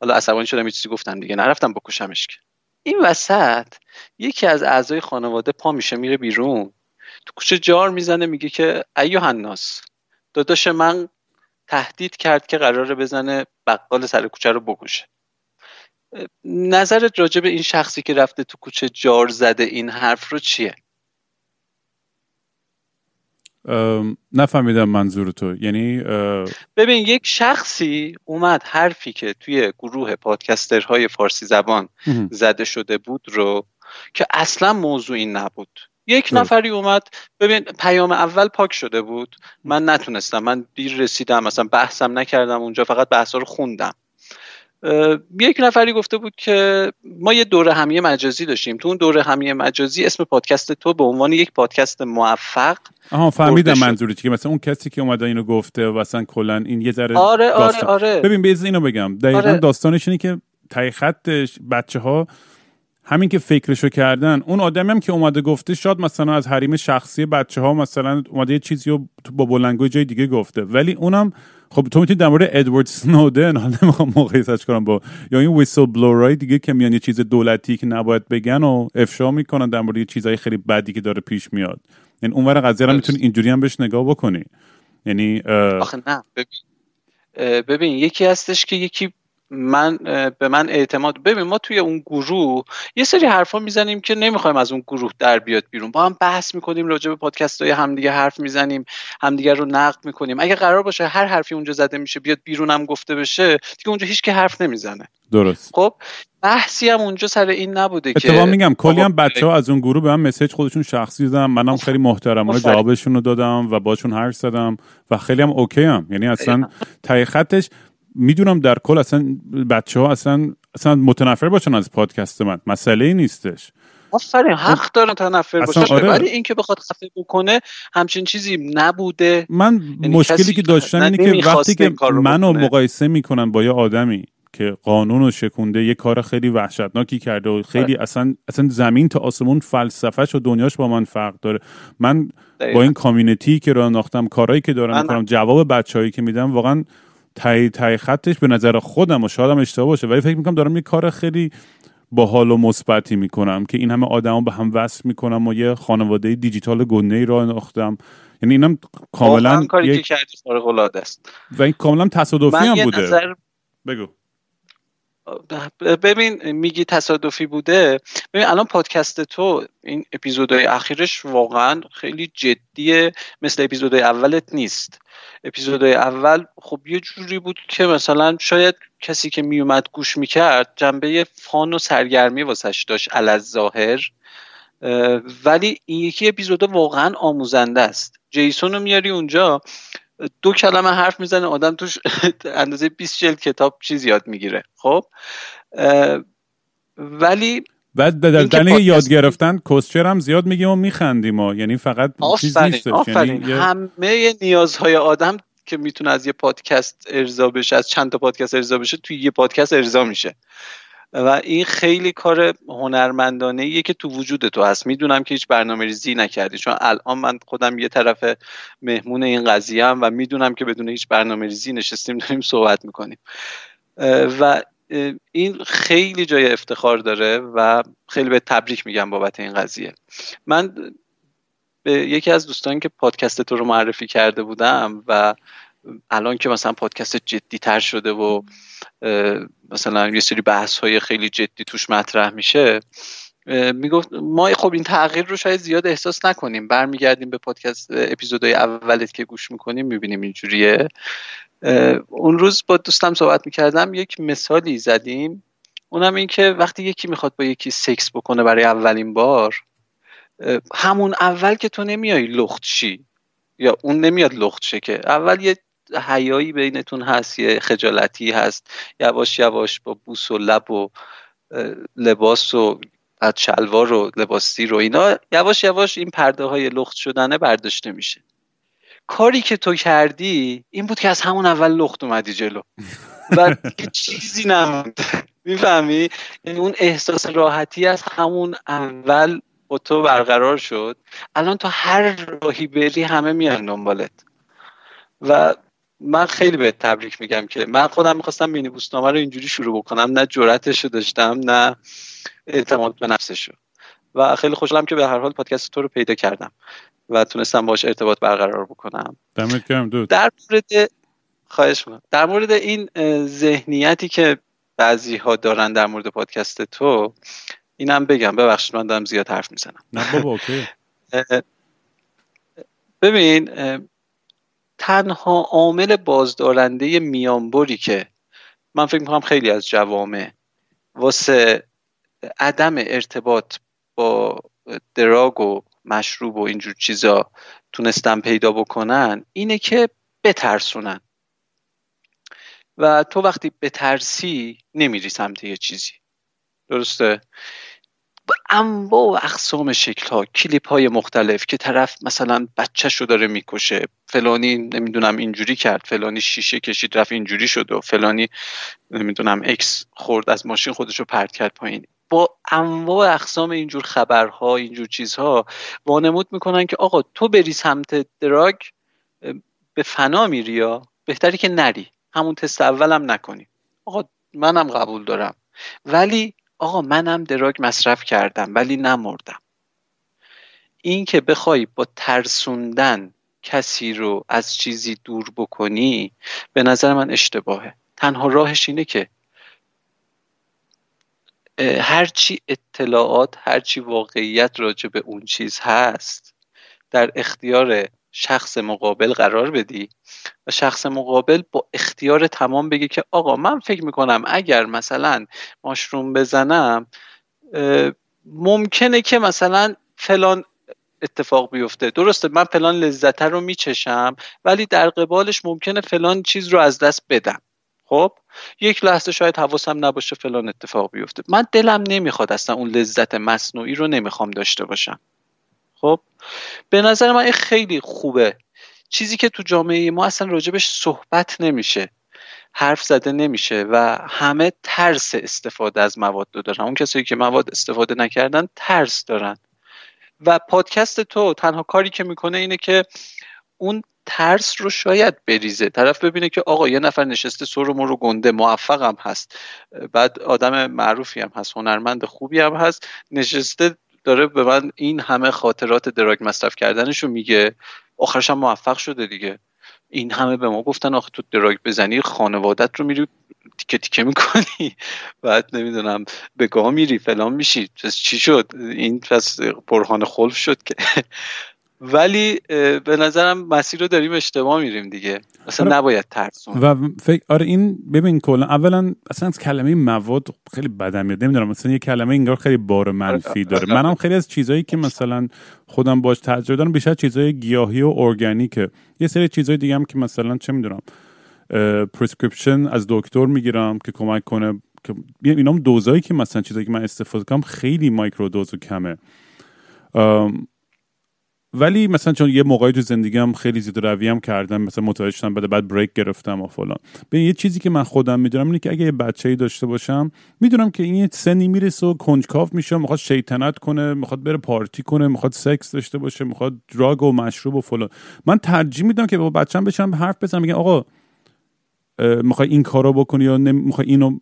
حالا عصبانی شدم یه چیزی گفتم دیگه. نرفتم بکشمش که. این وسط یکی از اعضای خانواده پا میشه میره بیرون. تو کوچه جار می‌زنه میگه که ایو هناس داداش من تهدید کرد که قراره بزنه بقال سر کوچه رو بکشه. نظرت راجع به این شخصی که رفته تو کوچه جار زده این حرف رو چیه؟ نفهمیدم منظور تو. یعنی ببین یک شخصی اومد حرفی که توی گروه پادکسترهای فارسی زبان زده شده بود رو که اصلا موضوع این نبود. یک نفری اومد. ببین پیام اول پاک شده بود. من نتونستم. من دیر رسیدم. مثلا بحثم نکردم اونجا. فقط بحثا رو خوندم. یک نفری گفته بود که ما یه دوره همیه مجازی داشتیم. تو اون دوره همیه مجازی اسم پادکست تو به عنوان یک پادکست موفق آها فهمیدم منظوری که مثلا اون کسی که اومده اینو گفته و مثلا کلا این یه ذره آره آره آره. ببین بیز اینو بگم. دقیقا آره. داستانش اینه که تای خطش بچه ها همین که فکرشو کردن. اون آدمی هم که اومده گفته شاید مثلا از حریم شخصی بچه ها مثلا اومده یه چیزی رو با بلنگوی جای دیگه گفته. ولی اونم خب تو می‌تونی در مورد ادوارد سنودن حالا نمی‌خوام مقایسش کنم با یا این ویسل بلورای دیگه که میان یه چیز دولتی که نباید بگن و افشا می‌کنن در مورد چیزهای خیلی بدی که داره پیش میاد. یعنی اونور قضیه رو می‌تونی اینجوری هم بهش نگاه بکنی. یعنی آخه نه ببین. ببین یکی هستش که یکی من به من اعتماد ببین ما توی اون گروه یه سری حرفا می‌زنیم که نمی‌خوایم از اون گروه در بیاد بیرون. با هم بحث می‌کنیم راجع به پادکست های همدیگه حرف می‌زنیم همدیگه رو نقد می‌کنیم. اگه قرار باشه هر حرفی اونجا زده میشه بیاد بیرونم گفته بشه دیگه اونجا هیچ که حرف نمی‌زنه. درست. خب بحثی هم اونجا سر این نبوده که اتفاقا میگم کلی هم بچه ها از اون گروه به هم مسیج خودشون شخصی دادم منم خیلی محترمانه جوابشون رو دادم و باشون حرف زدم و خیلی هم اوکی هم. یعنی اصلا تای خطش می‌دونم در کل اصلا بچه ها اصلا اصلا متنفر باشن از پادکست من. مسئله ای نیستش. آفرین حق دارن تنفر باشه آره. ولی این که بخواد خفه بکنه همچین چیزی نبوده. من یعنی مشکلی که داشتم اینه که وقتی که منو مقایسه می‌کنن با یه آدمی که قانون رو شکونده یه کار خیلی وحشتناکی کرده و خیلی آره. اصلا اصلا زمین تا آسمون فلسفهش و دنیاش با من فرق داره. من با این کامیونیتی که راه ناختم کارهایی که دارم می‌کنم جواب بچههایی که میدم واقعا تای تای خطش به نظر خودم و شادم اشتباه باشه ولی فکر می‌کنم دارم یه کار خیلی باحال و مثبتی می‌کنم که این همه آدما به هم وصل می‌کنم و یه خانواده دیجیتال گنده ای راه انداختم. یعنی اینم کاملا کاری یک... که العاده است. و این کاملا تصادفی هم بوده. نظر... بگو. ببین میگی تصادفی بوده. ببین الان پادکست تو این اپیزودهای اخیرش واقعا خیلی جدیه مثل اپیزودهای اولت نیست. اپیزودهای اول خب یه جوری بود که مثلا شاید کسی که میومد گوش می‌کرد جنبه فان و سرگرمی واسش داشت علز ظاهر ولی این یکی اپیزود واقعا آموزنده است. جیسون رو میاری اونجا دو کلمه حرف می‌زنه آدم توش (laughs) اندازه 20 جلد کتاب چیز یاد می‌گیره. خب؟ ولی بعد در دنه یاد گرفتن کوسچر هم زیاد میگیم و میخندیم و یعنی فقط چیز نیست یعنی همه نیازهای آدم که می‌تونه از یه پادکست ارضا بشه از چند تا پادکست ارضا بشه توی یه پادکست ارضا میشه. و این خیلی کار هنرمندانه ایه که تو وجود تو هست. می‌دونم که هیچ برنامه ریزی نکردی. چون الان من خودم یه طرف مهمون این قضیه هم و می‌دونم که بدون هیچ برنامه ریزی نشستیم داریم صحبت می‌کنیم. و این خیلی جای افتخار داره و خیلی به تبریک میگم بابت این قضیه. من به یکی از دوستان که پادکست تو رو معرفی کرده بودم و الان که مثلا پادکست جدی تر شده و مثلا یه سری بحث های خیلی جدی توش مطرح میشه می‌گفت ما خب این تغییر رو شاید زیاد احساس نکنیم. برمیگردیم به پادکست اپیزودهای اولت که گوش می‌کنیم می‌بینیم اینجوریه. اون روز با دوستم صحبت می‌کردم یک مثالی زدیم. اونم این که وقتی یکی می‌خواد با یکی سکس بکنه برای اولین بار همون اول که تو نمیای لخت شی. یا اون نمیاد لخت شه که. اول یه حیایی بینتون هست یه خجالتی هست. یواش یواش با بوس و لب و لباس و بعد شلوار و لباسی رو اینا یواش یواش این پرده های لخت شدنه برداشته میشه. کاری که تو کردی این بود که از همون اول لخت اومدی جلو. و چیزی نموند می‌فهمی؟ یعنی اون احساس راحتی از همون اول با تو برقرار شد. الان تو هر راهی بری همه میان دنبالت. و من خیلی به تبریک میگم که من خودم می‌خواستم مینی بوسنامه رو اینجوری شروع بکنم. نه جرأتش رو داشتم نه اعتماد به نفسش رو و خیلی خوشحالم که به هر حال پادکست تو رو پیدا کردم و تونستم باش ارتباط برقرار بکنم. دمت گرم دود. در مورد خواهش من در مورد این ذهنیتی که بعضی ها دارن در مورد پادکست تو اینم بگم. ببخشید من دارم زیاد حرف می‌زنم. نه بابا اوکی. (laughs) ببین تنها عامل بازدارنده میانبری که من فکر می‌کنم خیلی از جوامع واسه عدم ارتباط با دراگ و مشروب و اینجور چیزا تونستن پیدا بکنن اینه که بترسونن. و تو وقتی بترسی نمیری سمت یه چیزی. درسته؟ با انواع و اقسام شکل ها کلیپ های مختلف که طرف مثلا بچهش رو داره می‌کشه فلانی نمی‌دونم اینجوری کرد فلانی شیشه کشید رفت اینجوری شد و فلانی نمی‌دونم اکس خورد از ماشین خودش رو پرت کرد پایین. با انواع اقسام اینجور خبرها اینجور چیزها وانمود می‌کنن که آقا تو بری سمت دراگ به فنا میری یا؟ بهتری که نری. همون تست اولم نکنی. آقا منم قبول دارم. ولی آقا منم دراگ مصرف کردم ولی نمردم. این که بخوای با ترسوندن کسی رو از چیزی دور بکنی به نظر من اشتباهه. تنها راهش اینه که هرچی اطلاعات هرچی واقعیت راجع به اون چیز هست در اختیار شخص مقابل قرار بدی و شخص مقابل با اختیار تمام بگه که آقا من فکر می‌کنم اگر مثلا ماشروم بزنم ممکنه که مثلا فلان اتفاق بیفته. درسته من فلان لذت رو میچشم ولی در قبالش ممکنه فلان چیز رو از دست بدم. خب یک لحظه شاید حواسم نباشه فلان اتفاق بیفته. من دلم نمی‌خواد اصلا اون لذت مصنوعی رو نمی‌خوام داشته باشم. خب به نظر من این خیلی خوبه. چیزی که تو جامعه ما اصلا راجبش صحبت نمیشه حرف زده نمیشه و همه ترس استفاده از مواد دارن. اون کسایی که مواد استفاده نکردن ترس دارن. و پادکست تو تنها کاری که می‌کنه اینه که اون ترس رو شاید بریزه. طرف ببینه که آقا یه نفر نشسته سر و رو گنده موفقم هست. بعد آدم معروفی هم هست هنرمند خوبی هم هست. نشسته داره به من این همه خاطرات دراگ مصرف کردنشو میگه. آخرش هم موفق شده دیگه. این همه به ما گفتن آخه تو دراگ بزنی خانوادت رو میری تیکه تیکه می‌کنی. (laughs) بعد نمی‌دونم به گاه میری فلان میشی. چی شد؟ این پس برهان خلف شد که. ولی به نظرم مسیر رو داریم اشتباه میریم دیگه. اصلا آره. نباید ترسون. و فکر آره این ببین کلا اولا اصلا از کلمه مواد خیلی بدم میاد. نمی‌دونم مثلا یه کلمه انگار خیلی بار منفی آره، داره. آره. منم خیلی از چیزایی که مثلا خودم باش تجربه دارم بیشتر چیزای گیاهی و ارگانیکه. یه سری چیزای دیگه هم که مثلا چه می‌دونم prescription از دکتر می‌گیرم که کمک کنه که اینام دوزایی که مثلا چیزایی که من استفاده کنم خیلی microdose و کمه. ولی مثلا چون یه موقعی تو زندگیم خیلی زیاد روی هم کردم مثلا متوجه شدم بعد بعد break گرفتم و فلان. به یه چیزی که من خودم می‌دونم اینه که اگه یه بچه‌ای داشته باشم می‌دونم که این سنی می‌رسه و کنجکاو میشه می‌خواد شیطنت کنه می‌خواد بره پارتی کنه می‌خواد سکس داشته باشه می‌خواد دراگ و مشروب و فلان. من ترجیح میدم که با بچه‌م بشم حرف بزنم میگم آقا می‌خوای این کارو بکنی یا می‌خوای اینو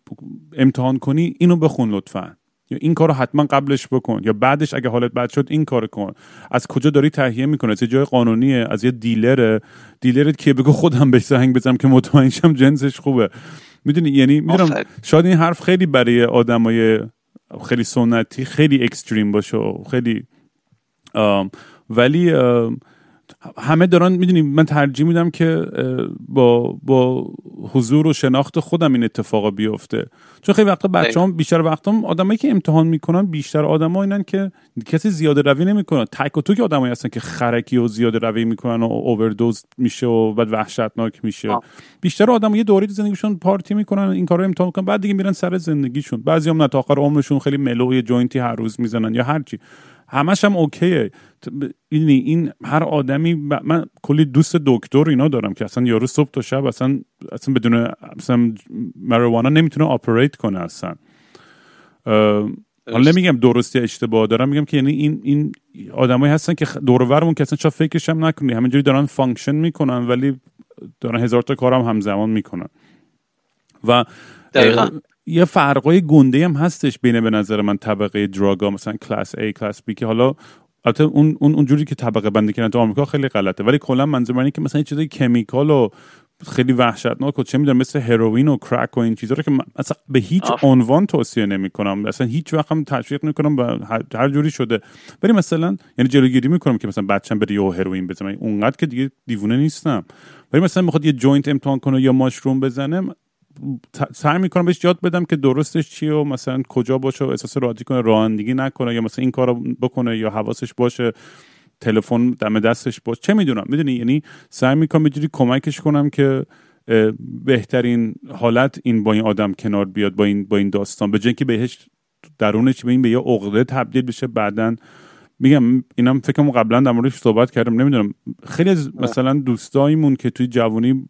امتحان کنی اینو بخون لطفا. یا این کارو حتما قبلش بکن یا بعدش اگه حالت بد شد این کارو کن. از کجا داری تهیه می‌کنه از یه جای قانونیه از یه دیلره. دیلرت که بگو خودم بهش زنگ بزنم که مطمئن شم جنسش خوبه. می‌دونی؟ یعنی می‌دونم شاید این حرف خیلی برای آدمای خیلی سنتی خیلی اکستریم باشه و خیلی ولی همه دارن می‌دونیم من ترجیح میدم که با با حضور و شناخت خودم این اتفاق بیفته. چون خیلی وقتا بچه هم بیشتر وقتا آدمایی که امتحان می‌کنن بیشتر آدما اینن که کسی زیاده روی نمی‌کنن تک و تو که آدمایی هستن که خرکی و زیاده روی می‌کنن و اووردوز میشه و بعد وحشتناک میشه. بیشتر آدم یه دوری زندگیشون پارتی می‌کنن این کارو امتحان می‌کنن بعد دیگه میرن سر زندگیشون. بعضی هم نه تا آخر عمرشون خیلی mellow joint ی هر روز می‌زنن یا هرچی همش هم OK ه. این این هر آدمی من کلی دوست دکتر اینا دارم که اصلا یارو صبح تا شب اصلا اصلا بدون اصلا marijuana نمی‌تونه operate کنه اصلا. حالا نمیگم درستی اشتباه دارم میگم که یعنی این این آدمایی هستن که دور که اصلا شاید فکرش هم نکنی. همینجوری دارن function می‌کنن ولی دارن هزار تا کارم همزمان می‌کنن. و یه فرقای گنده هم هستش بین به نظر من طبقه دراگا مثلا کلاس A کلاس B که حالا البته اون اون اونجوری که طبقه بندی کردن تو آمریکا خیلی غلطه. ولی کلا منظور من که مثلا یه چیزای کمیکال و خیلی وحشتناک و چه می‌دونم مثل هروئین و کرک و این چیزا رو که من اصلا به هیچ عنوان توصیه نمی‌کنم. اصلا هیچ وقت هم تشویق نمی‌کنم و هر جوری شده. ولی مثلا یعنی جلوگیری می‌کنم که مثلا بچه‌م بره یه هروئین بزنه. اونقدر که دیگه دیوونه نیستم. ولی مثلا می‌خواد یه جوینت امتحان کنه یا ماشروم بزنه سعی می‌کنم بهش یاد بدم که درستش چیه و مثلا کجا باشه و احساس راحتی کنه رانندگی نکنه یا مثلا این کارو بکنه یا حواسش باشه تلفن دم دستش باشه. چه می‌دونم؟ می‌دونی؟ یعنی سعی می‌کنم بجوری کمکش کنم که بهترین حالت این با این آدم کنار بیاد با این با این داستان. به که بهش درونش به این به یه عقده تبدیل بشه بعدا میگم اینم فکرم قبلا در موردش صحبت کردم. نمی‌دونم. خیلی از مثلا دوستایمون که توی جوانی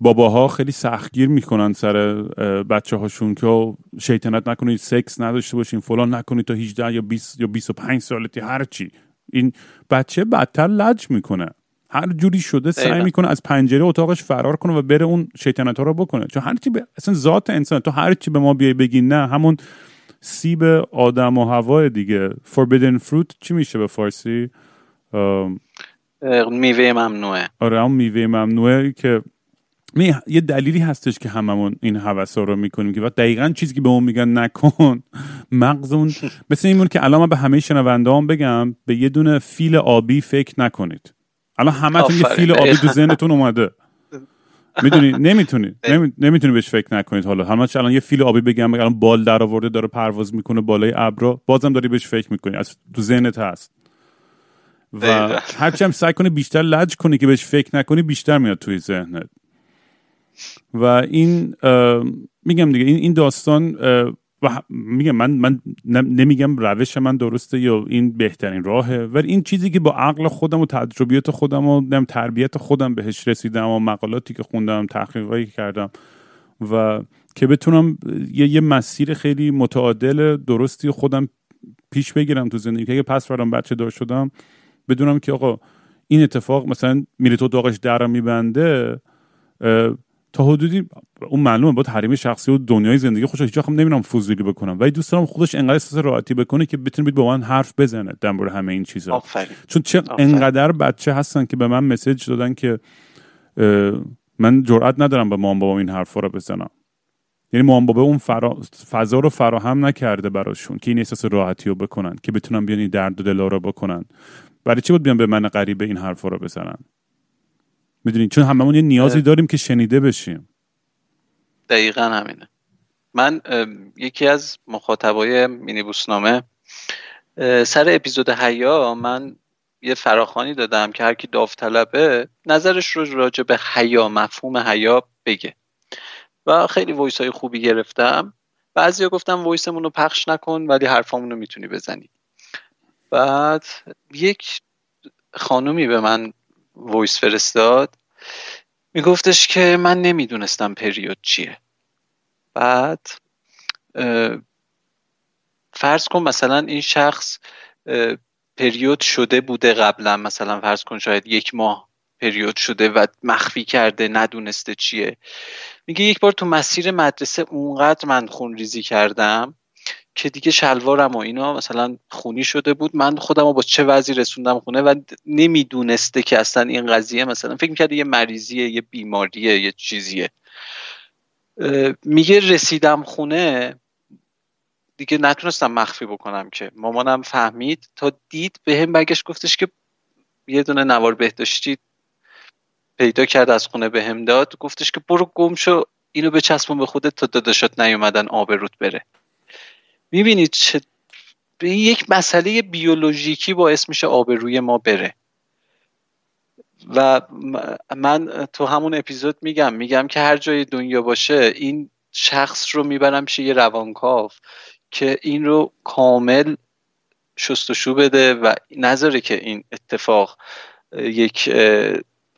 باباها خیلی سختگیر می‌کنن سر بچه هاشون که شیطنت نکنید سکس نداشته باشین فلان نکنید تا 18 یا 20 یا 25 سالتی هر چی. این بچه بدتر لج می‌کنه. هر جوری شده سعی می‌کنه از پنجره اتاقش فرار کنه و بره اون شیطنت ها رو بکنه. چون هر چی به اصلا ذات انسان تو هر چی به ما بیای بگی نه همون سیب آدم و هوا دیگه. Forbidden fruit چی میشه به فارسی؟ میوه ممنوعه. آره اون میوه ممنوعه که می یه دلیلی هستش که هممون این حوثا رو می‌کنیم که دقیقا چیزی که به اون میگن نکن. (laughs) مغزون مثل این که الان من به همه شنونده هم بگم به یه دونه فیل آبی فکر نکنید. الان همتون یه فیل آبی تو ذهنتون اومده. می‌دونی؟ (laughs) نمی‌تونید. نمی‌تونی بهش فکر نکنید حالا. همه الان یه فیل آبی بگم الان بال در آورده داره پرواز می‌کنه بالای ابرا بازم داری بهش فکر می‌کنی. از تو ذهنت هست. و هرچی هم سعی کنی بیشتر لج کنی که بهش فکر نکنی بیشتر میاد توی ذهنت. و این میگم دیگه این داستان و میگم من من نمیگم روش من درسته یا این بهترین راهه ولی این چیزی که با عقل خودم و تجربیات خودم و تربیت خودم بهش رسیدم و مقالاتی که خوندم تحقیقاتی کردم و که بتونم یه, یه مسیر خیلی متعادل درستی خودم پیش بگیرم تو زندگی. که اگه پس فرام بچه دار شدم بدونم که آقا این اتفاق مثلا میره تو داغش در میبنده تا حدودی اون معلومه با حریم شخصی و دنیای زندگی خوش هیچ وقت نمیرم فوزولی بکنم. ولی دوست دارم خودش انقدر احساس راحتی بکنه که بتونه با من حرف بزنه در همه این چیزا. چون چه انقدر بچه هستن که به من مسیج دادن که من جرئت ندارم به مام بابا این حرفا رو بزنم. یعنی مام بابا اون فرا... فضا رو فراهم نکرده براشون که این احساس راحتی رو بکنن که بتونن بیان این درد و دلا رو بکنن. برای چی بود بیان به من غریبه این حرفا رو بزنن؟ می‌دونین چون هممون یه نیازی داریم که شنیده بشیم. دقیقا همینه. من یکی از مخاطبای مینیبوسنامه سر اپیزود حیا من یه فراخوانی دادم که هر کی داوطلبه نظرش رو راجع به حیا مفهوم حیا بگه. و خیلی voice های خوبی گرفتم. بعضیا گفتم voice مون رو پخش نکن ولی حرفامون رو می‌تونی بزنی. بعد یک خانومی به من voice فرستاد. میگفتش که من نمی‌دونستم پریود چیه. بعد فرض کن مثلا این شخص پریود شده بوده قبلا. مثلا فرض کن شاید یک ماه پریود شده و مخفی کرده ندونسته چیه. میگه یک بار تو مسیر مدرسه اونقدر من خون ریزی کردم که دیگه شلوارم و اینا مثلا خونی شده بود. من خودم رو با چه وضعی رسوندم خونه و نمی‌دونسته که اصلا این قضیه مثلا فکر می‌کرده یه مریضیه یه بیماریه یه چیزیه. میگه رسیدم خونه دیگه نتونستم مخفی بکنم که. مامانم فهمید تا دید به هم برگشت گفتش که یه دونه نوار بهداشتی پیدا کرد از خونه به هم داد. گفتش که برو گم شو اینو به چسبون به خودت تا داداشات نیومدن آبروت بره. می‌بینید چه یک مسئله بیولوژیکی باعث میشه آبروی ما بره. و من تو همون اپیزود میگم میگم که هر جای دنیا باشه این شخص رو می‌برم پیش یه روانکاو که این رو کامل شستشو بده و نذاره که این اتفاق یک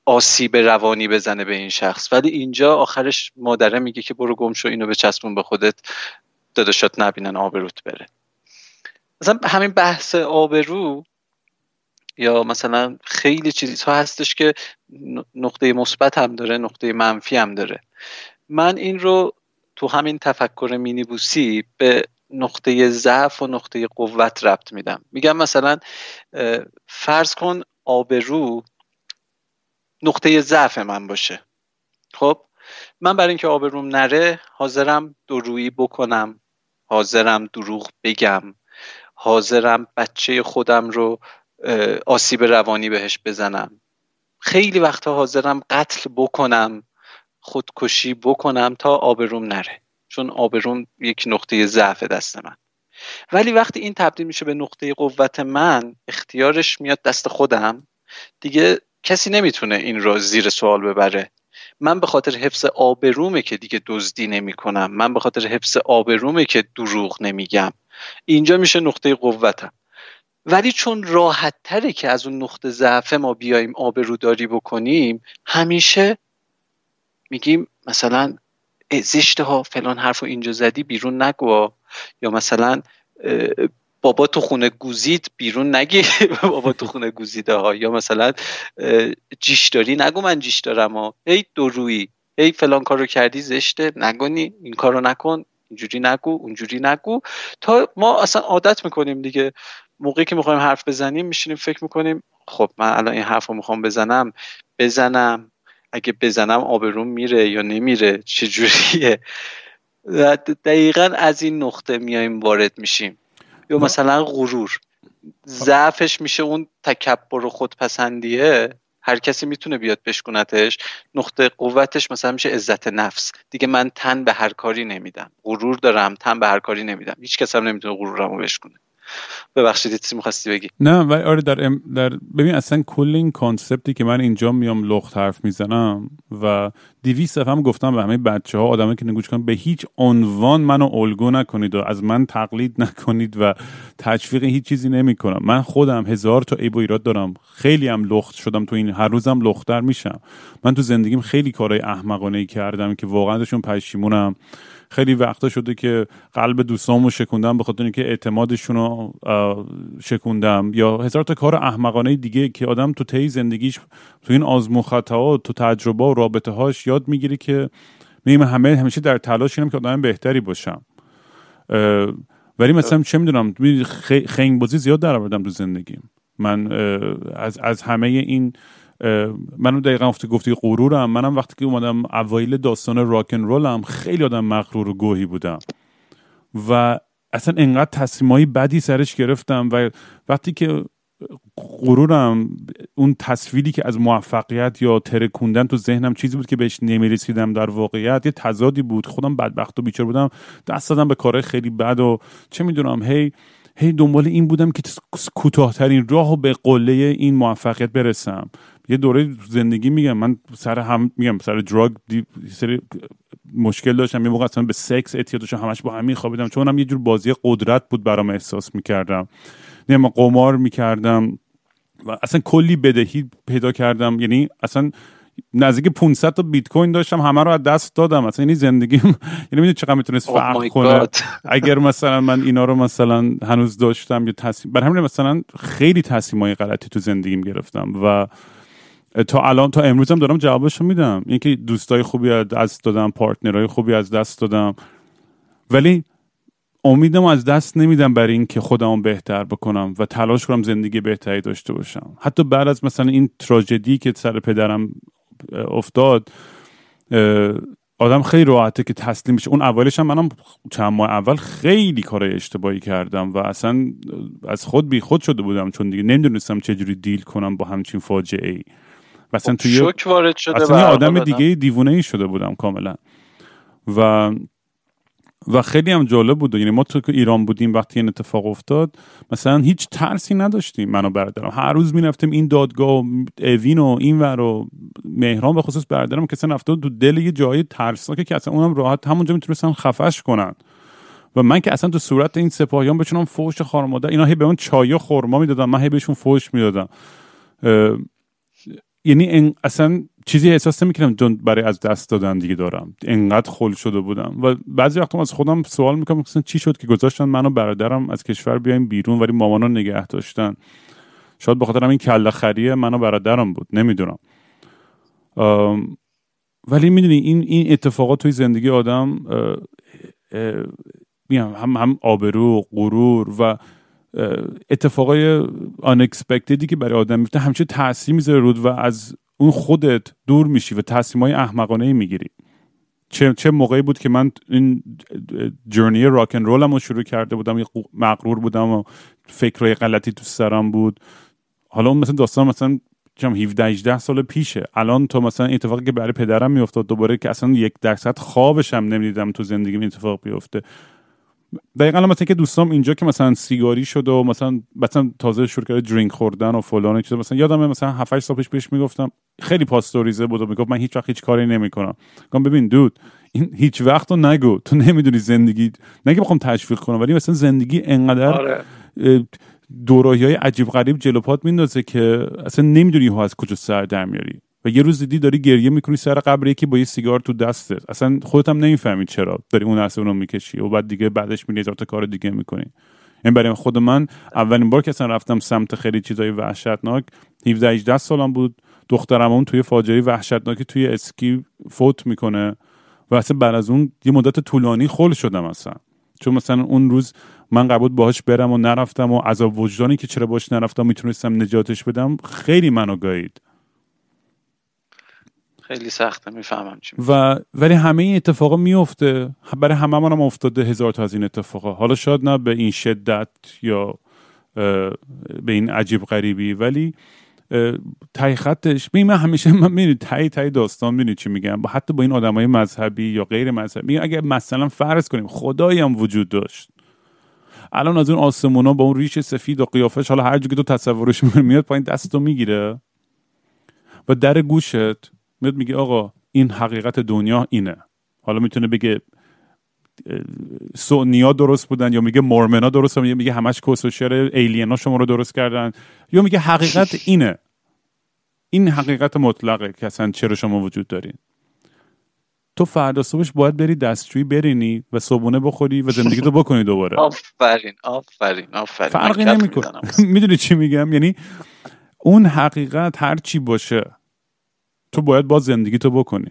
آسیب روانی بزنه به این شخص. ولی اینجا آخرش مادره میگه که برو گم اینو به چسبون به خودت. داداشات نبینن آبروت بره. مثلا همین بحث آبرو یا مثلا خیلی چیزها هستش که نقطه مثبت هم داره نقطه منفی هم داره. من این رو تو همین تفکر مینیبوسی به نقطه ضعف و نقطه قوت ربط میدم. میگم مثلا فرض کن آبرو نقطه ضعف من باشه. خب؟ من برای اینکه آبروم نره حاضرم درویی بکنم. حاضرم دروغ بگم. حاضرم بچه خودم رو آسیب روانی بهش بزنم. خیلی وقتا حاضرم قتل بکنم خودکشی بکنم تا آبروم نره. چون آبروم یک نقطه ضعف دست من. ولی وقتی این تبدیل میشه به نقطه قوت من اختیارش میاد دست خودم. دیگه کسی نمی‌تونه این رو زیر سوال ببره. من به خاطر حفظ آبرومه که دیگه دزدی نمی کنم من به خاطر حفظ آبرومه که دروغ نمیگم. اینجا میشه نقطه قوتم. ولی چون راحت تره که از اون نقطه ضعف ما بیایم آبروداری بکنیم همیشه میگیم مثلا زشته ها فلان حرف رو اینجا زدی بیرون نگو. یا مثلا بابا تو خونه گوزید بیرون نگی. (laughs) بابا تو خونه گوزیده ها. یا مثلا جیش داری؟ نگو من جیش دارم ها ای درویی ای فلان کار رو کردی زشته. نگونی. این کار رو نکن. اینجوری نگو اونجوری نگو. تا ما اصلا عادت می‌کنیم دیگه. موقعی که می‌خوایم حرف بزنیم میشینیم فکر می‌کنیم خب من الان این حرف رو می‌خوام بزنم. بزنم. اگه بزنم آبروم میره یا نمیره؟ چجوریه؟ دقیقا از این نقطه میایم وارد میشیم. یا مثلا غرور. ضعفش میشه اون تکبر و خودپسندیه. هر کسی می‌تونه بیاد بشکنتش نقطه قوتش مثلا میشه عزت نفس. دیگه من تن به هر کاری نمیدم. غرور دارم تن به هر کاری نمیدم. هیچ کس هم نمی‌تونه غرورمو بشکنه ببخشید چیزی می‌خواستی بگی؟ نه ولی آره در, در ببین اصلا کل این کانسپتی که من اینجا میام لخت حرف می‌زنم و دیویس هم گفتم به همه بچه ها که نگوش کنن به هیچ عنوان منو الگو نکنید و از من تقلید (laughs) نکنید و تشویق هیچ چیزی نمی‌کنم. من خودم هزار تا عیب و ایراد دارم. خیلی هم لخت شدم تو این هر روزم لختر میشم. من تو زندگیم خیلی کارهای احمقانه ای کردم که واقعا داشون پشیمونم. خیلی وقتا شده که قلب دوستامو شکوندم به خاطر اینکه اعتمادشون رو شکوندم. یا هزار تا کار احمقانه دیگه که آدم تو طی زندگیش تو این آزمون خطاات تو تجربه و رابطه هاش یاد می‌گیری که میگم همه همیشه در تلاش اینم که آدم بهتری باشم. ولی مثلا چه می‌دونم خنگ بازی زیاد در آوردم تو زندگیم. من از از همه این منم دقیقا گفتی گفتی غرورم منم وقتی که اومدم اوایل داستان راکن رولم خیلی آدم مغرور و گوهی بودم. و اصلا انقدر تصمیمایی بدی سرش گرفتم و وقتی که غرورم اون تصویری که از موفقیت یا ترکوندن تو ذهنم چیزی بود که بهش نمی‌رسیدم در واقعیت یه تضادی بود. خودم بدبخت و بیچاره بودم. دست دادم به کارهای خیلی بد و چه می‌دونم هی هی دنبال این بودم که کوتاهترین راه به قله این موفقیت برسم. یه دوره زندگی میگم من سر هم میگم سر دراگ سر مشکل داشتم. یه موقع اصلا به سکس اعتیاد داشتم همش با همین خوابیدم. چون هم یه جور بازی قدرت بود برام احساس می‌کردم. نه ما قمار می‌کردم و اصلا کلی بدهی پیدا کردم. یعنی اصلا نزدیک 500 تا بیت کوین داشتم همه رو از دست دادم. اصلا یعنی زندگیم (laughs) یعنی می‌دونی چقدر می‌تونست oh فرق کنه؟ (laughs) اگر مثلا من اینا رو مثلا هنوز داشتم یا تصمیم بر همین مثلا خیلی تصمیمای غلطی تو زندگیم گرفتم و تا الان تا امروز هم دارم جوابشو میدم. اینکه دوستای خوبی از دست دادم پارتنرهای خوبی از دست دادم. ولی امیدم از دست نمیدم برای اینکه خودم بهتر بکنم و تلاش کنم زندگی بهتری داشته باشم. حتی بعد از مثلا این تراژدی که سر پدرم افتاد آدم خیلی راحته که تسلیم میشه اون اولش هم منم چند ماه اول خیلی کارهای اشتباهی کردم و اصلا از خود بی خود شده بودم. چون دیگه نمی‌دونستم چجوری دیل کنم با همچین فاجعه ای و اصلا توی شوک وارد شده اصلا آدم دیگه دیوونه ای شده بودم کاملا. و و خیلی هم جالب بود. یعنی ما تو که ایران بودیم وقتی این اتفاق افتاد مثلا هیچ ترسی نداشتیم منو برادرم هر روز می‌رفتیم این دادگاه و اوین و این ور و مهران به خصوص برادرم که افتاد تو دل یه جای ترسناکه که اصلا اونم راحت همونجا می‌تونستن خفش کنن. و من که اصلا تو صورت این سپاهیان بچونم فوش خار مادر اینا هی به اون چای خورما می‌دادم من هی بهشون فوش می‌دادم. یعنی اصلا چیزی احساس نمی‌کنم برای از دست دادن دیگه دارم. انقدر خل شده بودم. و بعضی وقتا از خودم سوال می‌کنم مثلا چی شد که گذاشتن منو برادرم از کشور بیایم بیرون ولی مامانا نگه داشتن؟ شاید بخاطر همین کله خریه منو برادرم بود. نمی‌دونم. ولی می‌دونی این این اتفاقات توی زندگی آدم هم هم آبرو غرور و اتفاقای unexpectedی که برای آدم میفته همچه تاثیر می‌ذاره رود و از اون خودت دور میشی و تصمیمای احمقانه می‌گیری. چه, چه موقعی بود که من این جرنی راکن رولم رو شروع کرده بودم مغرور بودم و فکرهای غلطی تو سرم بود. حالا اون مثلا داستان مثلا چم 17 18 سال پیشه. الان تو مثلا اتفاقی که برای پدرم میافتاد دوباره که اصلا یک درصد خوابشم نمی‌دیدم تو زندگی اتفاق بیفته. دقیقا مثلا که دوستام اینجا که مثلا سیگاری شده و مثلا مثلا تازه شروع کرده درینک خوردن و فلان چیزا مثلا یادم مثلا 7 8 سال پیش پیش می‌گفتم خیلی پاستوریزه بود و می‌گفت من هیچ وقت هیچ کاری نمی‌کنم. گفتم ببین دود این هیچ وقت رو نگو. تو نمی‌دونی زندگی نگه بخوام تشویق کنم ولی مثلا زندگی انقدر آره. دوراهی های عجیب غریب جلو پات میندازه که اصلا نمی‌دونی ها از کجا سر در میاری. و یه روز دیدی داری گریه می‌کنی سر قبر یکی با یه سیگار تو دستت اصلا خودت هم نمی‌فهمی چرا داری اون اصلا رو می‌کشی و بعد دیگه بعدش میری تا کار دیگه می‌کنی. این برای خود من اولین بار که اصلا رفتم سمت خیلی چیزای وحشتناک 17 18 سالم بود. دخترم اون توی فاجعه وحشتناکی توی اسکی فوت می‌کنه و اصلا بعد از اون یه مدت طولانی خل شدم اصلا. چون مثلا اون روز من قبول باهاش برم و نرفتم و عذاب وجدانی که چرا باش نرفتم می‌تونستم نجاتش بدم خیلی منو گایید خیلی سخته می‌فهمم چی و ولی همه این اتفاقا میفته برای همه هم افتاده هزار تا از این اتفاقا. حالا شاید نه به این شدت یا به این عجیب غریبی ولی تای خطش می من همیشه من می‌دونی تای تای داستان می‌دونی چی میگم. با حتی با این آدمای مذهبی یا غیر مذهبی اگر مثلا فرض کنیم خدایی هم وجود داشت. الان از اون آسمونا با اون ریش سفید و قیافش حالا هر که تو تصورش میاد پایین دستتو می‌گیره. و در گوشت میاد میگه آقا این حقیقت دنیا اینه. حالا می‌تونه بگه سونیا درست بودن یا میگه مورمنا درست بودن یا میگه همش کس و شعر ایلینا شما رو درست کردن یا میگه حقیقت اینه. این حقیقت مطلقه که اصلا چرا شما وجود دارین. تو فردا صبحش باید بری دستشویی برینی و صبونه بخوری و زندگی تو بکنی دوباره. آفرین آفرین آفرین. فرقی نمی‌کنه. می‌دونی (laughs) چی میگم؟ یعنی اون حقیقت هر چی باشه تو باید با زندگی تو بکنی.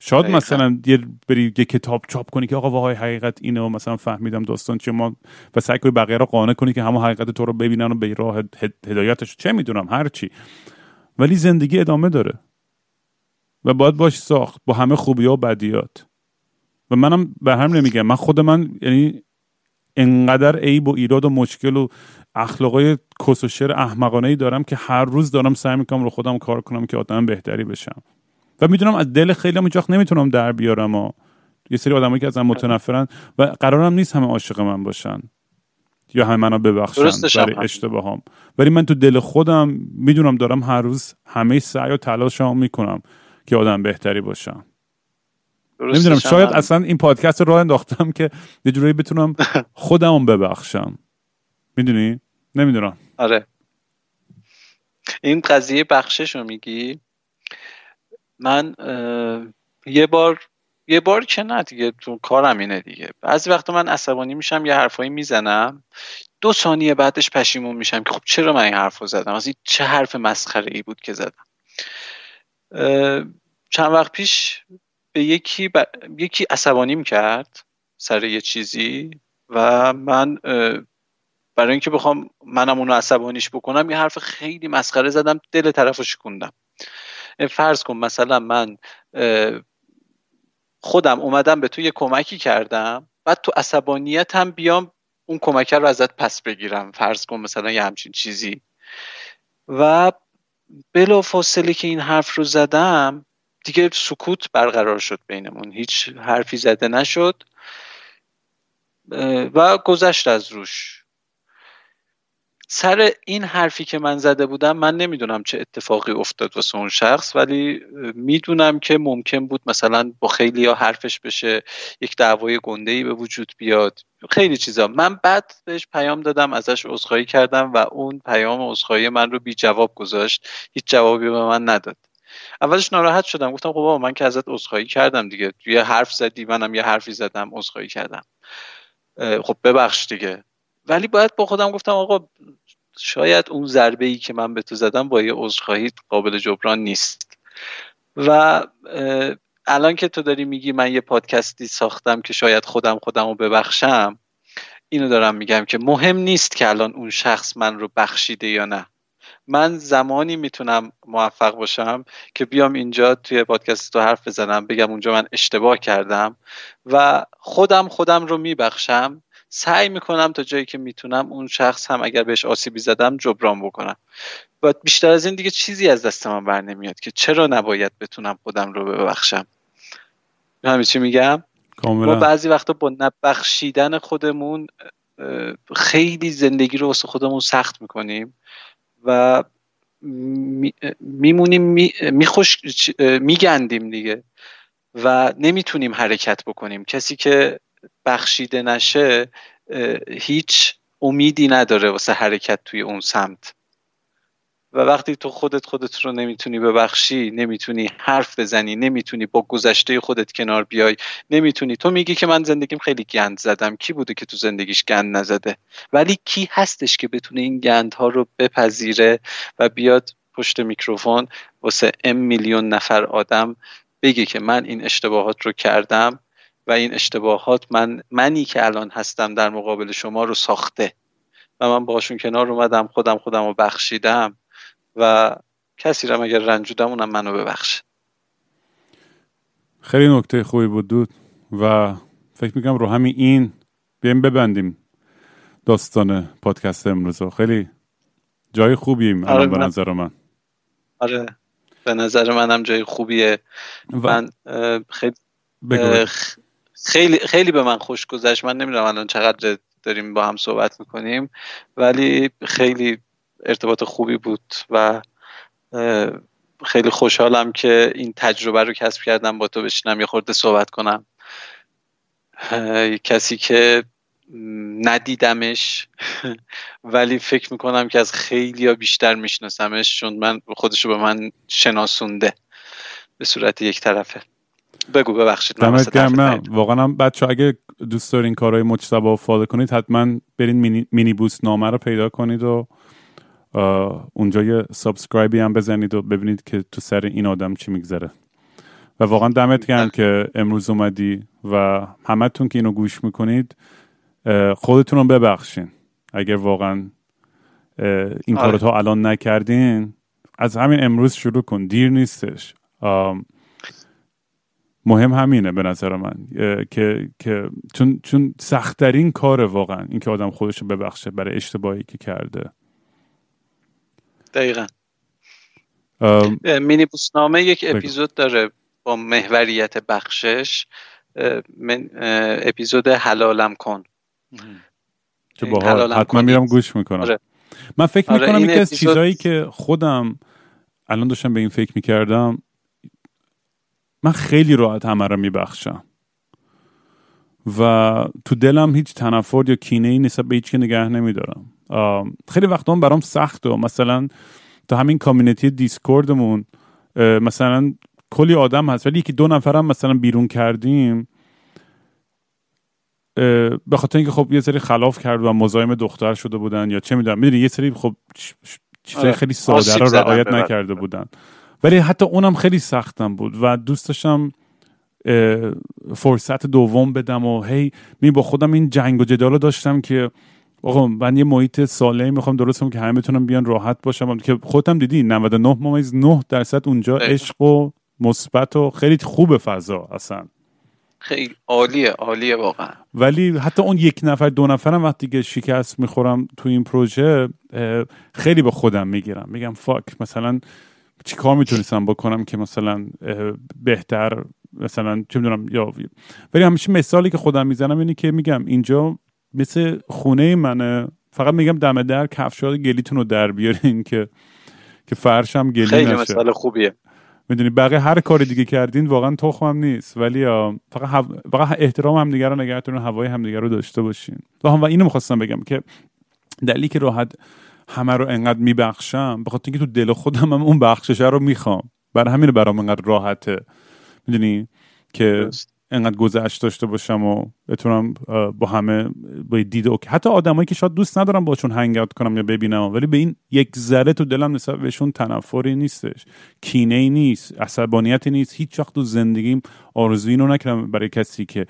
شاید مثلا یه بری یه کتاب چاپ کنی که آقا واقعا حقیقت اینه و مثلا فهمیدم داستان چه ما و سعی کنی بقیه رو قانع کنی که همون حقیقت تو رو ببینن و به راه هدایتش. چه می‌دونم هر چی. ولی زندگی ادامه داره. و باید باش ساخت با همه خوبی و بدیات. و منم به هم نمیگم. من خود من یعنی انقدر عیب و ایراد و مشکل و اخلاقای کس و شر احمقانه ای دارم که هر روز دارم سعی می‌کنم رو خودم کار کنم که آدم بهتری بشم. و می‌دونم از دل خیلی هم نمی‌تونم در بیارم و یه سری آدمایی که ازم متنفرن و قرارم نیست همه عاشق من باشن یا همه منو ببخشن برای اشتباهام. ولی من تو دل خودم می‌دونم دارم هر روز همه سعی و تلاشم می‌کنم که آدم بهتری باشم. نمی‌دونم شاید اصلا این پادکست رو راه انداختم که یه جوری بتونم (laughs) خودم ببخشم. می‌دونی؟ نمی‌دونم. آره. این قضیه بخشش رو میگی؟ من یه بار یه بار که نه دیگه تو کارم اینه دیگه. بعضی وقتا من عصبانی میشم یه حرفایی می‌زنم. دو ثانیه بعدش پشیمون میشم که خب چرا من این حرف رو زدم؟ از این چه حرف مسخره ای بود که زدم؟ چند وقت پیش به یکی یکی عصبانیم کرد سر یه چیزی و من برای اینکه بخوام منم اونو عصبانیش بکنم یه حرف خیلی مسخره زدم دل طرفو شکوندم. فرض کن مثلا من خودم اومدم به تو یه کمکی کردم بعد تو عصبانیت هم بیام اون کمک رو ازت پس بگیرم. فرض کن مثلا یه همچین چیزی. و بلا فاصله که این حرف رو زدم دیگه سکوت برقرار شد بینمون. هیچ حرفی زده نشد. و گذشت از روش. سر این حرفی که من زده بودم من نمی‌دونم چه اتفاقی افتاد واسه اون شخص ولی می‌دونم که ممکن بود مثلا با خیلی ها حرفش بشه یک دعوای گنده ای به وجود بیاد. خیلی چیزا. من بعد بهش پیام دادم ازش عذرخواهی کردم و اون پیام عذرخواهی من رو بی جواب گذاشت. هیچ جوابی به من نداد. اولش ناراحت شدم. گفتم خب من که ازت عذرخواهی کردم دیگه. یه حرف زدی منم یه حرفی زدم عذرخواهی کردم. خب ببخش دیگه. ولی باید با خودم گفتم آقا شاید اون ضربه ای که من به تو زدم با یه عذرخواهی قابل جبران نیست. و الان که تو داری میگی من یه پادکستی ساختم که شاید خودم خودم رو ببخشم اینو دارم میگم که مهم نیست که الان اون شخص من رو بخشیده یا نه. من زمانی می‌تونم موفق باشم که بیام اینجا توی پادکست تو حرف بزنم بگم اونجا من اشتباه کردم و خودم خودم رو میبخشم. سعی می‌کنم تا جایی که می‌تونم اون شخص هم اگر بهش آسیبی زدم جبران بکنم. و بیشتر از این دیگه چیزی از دست من بر نمیاد که چرا نباید بتونم خودم رو ببخشم. همین چی میگم؟ ما بعضی وقتا با نبخشیدن خودمون خیلی زندگی رو واسه خودمون سخت می‌کنیم و میمونیم میخوش میگندیم دیگه و نمی‌تونیم حرکت بکنیم. کسی که بخشیده نشه هیچ امیدی نداره واسه حرکت توی اون سمت. و وقتی تو خودت خودت رو نمی‌تونی ببخشی نمی‌تونی حرف بزنی نمی‌تونی با گذشته خودت کنار بیای نمی‌تونی. تو میگی که من زندگیم خیلی گند زدم. کی بوده که تو زندگیش گند نزده؟ ولی کی هستش که بتونه این گندها رو بپذیره و بیاد پشت میکروفون واسه ام میلیون نفر آدم بگه که من این اشتباهات رو کردم؟ و این اشتباهات من منی که الان هستم در مقابل شما رو ساخته. و من باشون کنار اومدم خودم خودم رو بخشیدم و کسی را اگر رنجودم اونم منو ببخشه. خیلی نکته خوبی بود دود. و فکر می‌کنم رو همین این بیم ببندیم داستان پادکست امروز خیلی جای خوبیم آره به نظر من. آره به نظر منم جای خوبیه. من خیلی خیلی خیلی به من خوش گذشت. من نمی‌دونم الان چقدر داریم با هم صحبت می‌کنیم ولی خیلی ارتباط خوبی بود و خیلی خوشحالم که این تجربه رو کسب کردم با تو بشینم یه خورده صحبت کنم. کسی که ندیدمش (laughs) ولی فکر می‌کنم که از خیلی ها بیشتر میشناسمش چون من خودشو به من شناسونده به صورت یک طرفه. بگو ببخشید دمت گرم نه واقعا بچه اگه دوست دارین کارهای مجتبا رو follow کنید حتما برین مینی, مینی بوس نامه رو پیدا کنید و اونجا یه subscribe ی هم بزنید و ببینید که تو سر این آدم چی میگذره. و واقعا دمت گرم که امروز اومدی و همتون که اینو گوش می‌کنید خودتون رو ببخشین. اگر واقعا این آره. کارو الان نکردین از همین امروز شروع کن. دیر نیستش. مهم همینه به نظر من که که چون چون سختترین کار واقعا اینکه آدم خودش رو ببخشه برای اشتباهی که کرده. دقیقا. مینی بوسنامه یک اپیزود داره با محوریت بخشش. من اپیزود حلالم کن. که باحال. حتما میرم گوش می‌کنم. آره. من فکر آره می‌کنم یکی از چیزهایی که خودم الان داشتم به این فکر می‌کردم من خیلی راحت همه رو میبخشم. و تو دلم هیچ تنفر یا کینه ای نسبت به هیچ که نگه نمیدارم. خیلی وقتا برام سخت و مثلا تو همین کامیونیتی دیسکوردمون مثلا کلی آدم هست ولی یکی دو نفرم مثلا بیرون کردیم. به خاطر اینکه خب یه سری خلاف کرد و مزاحم دختر شده بودن یا چه می‌دونم می‌دونی یه سری خب چیزای آره. خیلی ساده رو رعایت نکرده بودن. ولی حتی اونم خیلی سختم بود و دوست داشتم فرصت دوم بدم و هی می با خودم این جنگ و جدال داشتم که آقا من یه محیط سالمی می‌خوام درست کنم که همه بتونم بیان راحت باشم که خودم دیدی 99 ممیز 9 درصد اونجا عشق و مثبت و خیلی خوب فضا اصلا خیلی عالیه عالیه واقعا. ولی حتی اون یک نفر دو نفرم وقتی که شکست می‌خورم تو این پروژه خیلی به خودم می‌گیرم. میگم فاک مثلا چی کار می‌تونستم بکنم که مثلا بهتر مثلا چه می‌دونم یا ولی همیشه مثالی که خودم می‌زنم اینه که میگم اینجا مثل خونه منه فقط میگم دم در کفشات گلیتون رو در بیارین که که فرشم گلی خیلی نشه. مثال خوبیه. می‌دونی بقیه هر کاری دیگه کردین واقعا تخمم نیست. ولی فقط, فقط احترام هم دیگه رو نگهتون هوای همدیگه رو داشته باشین. و هم و اینو می‌خواستم بگم که دلیلی که راحت همه رو انقدر میبخشم؟ به خاطر اینکه تو دل خودم هم اون بخششه رو می‌خوام. برای همین برام انقدر راحته. می‌دونی؟ که انقدر گذشت داشته باشم و بتونم با همه با دید اوکی. حتی آدمایی که شاید دوست ندارم باشون هنگ کنم یا ببینم ولی به این یک ذره تو دلم نسبت بهشون تنفری نیستش. کینه ای نیست عصبانیتی نیست. هیچ وقت تو زندگیم آرزویی رو نکردم برای کسی که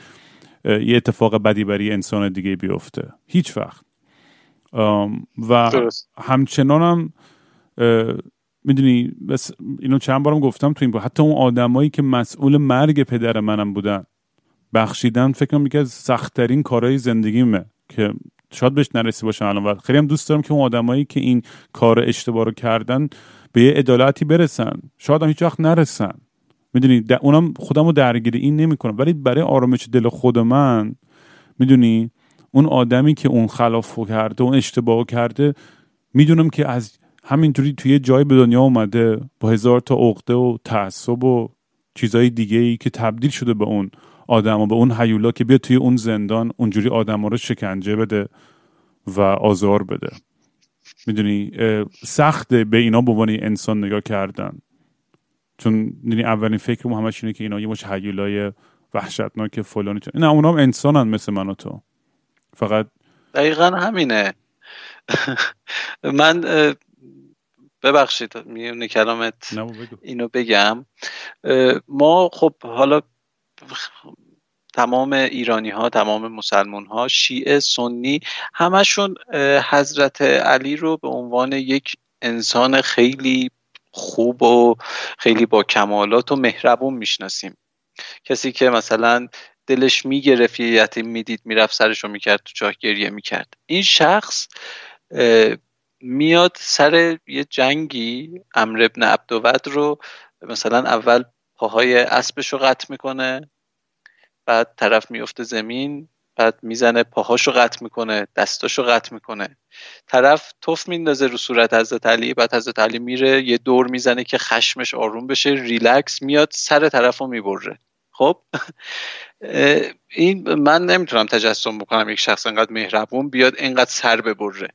یه اتفاق بدی برای انسان دیگه بیفته. هیچ وقت. و همچنانم می‌دونی بس اینو چند بارم گفتم تو این با حتی اون آدمایی که مسئول مرگ پدر منم بودن بخشیدن فکر کنم یکی از سختترین کارهای زندگیمه که شاید بهش نرسی باشم الان. وقت خیلی هم دوست دارم که اون آدمایی که این کار اشتباه رو کردن به یه عدالتی برسن. شاید هم هیچ وقت نرسن. می‌دونی اونم خودم رو درگیری این نمی‌کنم. ولی برای آرامش دل خود من می‌دونی اون آدمی که اون خلاف کرده اون اشتباه کرده می‌دونم که از همینطوری توی جای به دنیا اومده با هزار تا عقده و تعصب و چیزهای دیگه ای که تبدیل شده به اون آدم و به اون حیولا که بیا توی اون زندان اونجوری آدم رو شکنجه بده و آزار بده. می‌دونی سخته به اینا به عنوان انسان نگاه کردن. چون یعنی اولین فکر همش اینه که اینا یه مش حیولای وحشتناک فلانی نه اونا هم انسانن مثل من و تو. فقط دقیقا همینه. من ببخشید میونه کلامت اینو بگم. ما خب حالا تمام ایرانی ها تمام مسلمون ها شیعه سنی همشون حضرت علی رو به عنوان یک انسان خیلی خوب و خیلی با کمالات و مهربون می‌شناسیم. کسی که مثلا دلش می‌گرفت یه یتیم می‌دید می‌رفت سرشو می‌کرد تو جاه گریه می‌کرد. این شخص میاد سر یه جنگی امر ابن عبدود رو مثلا اول پاهای اسبش رو قطع می‌کنه بعد طرف میفته زمین بعد می‌زنه پاهاشو قطع می‌کنه دستاشو قطع می‌کنه. طرف توف میندازه رو صورت حضرت علی بعد حضرت علی میره یه دور می‌زنه که خشمش آروم بشه ریلکس میاد سر طرف رو می‌بره. خب این من نمی‌تونم تجسم بکنم یک شخص انقدر مهربون بیاد انقدر سر ببره.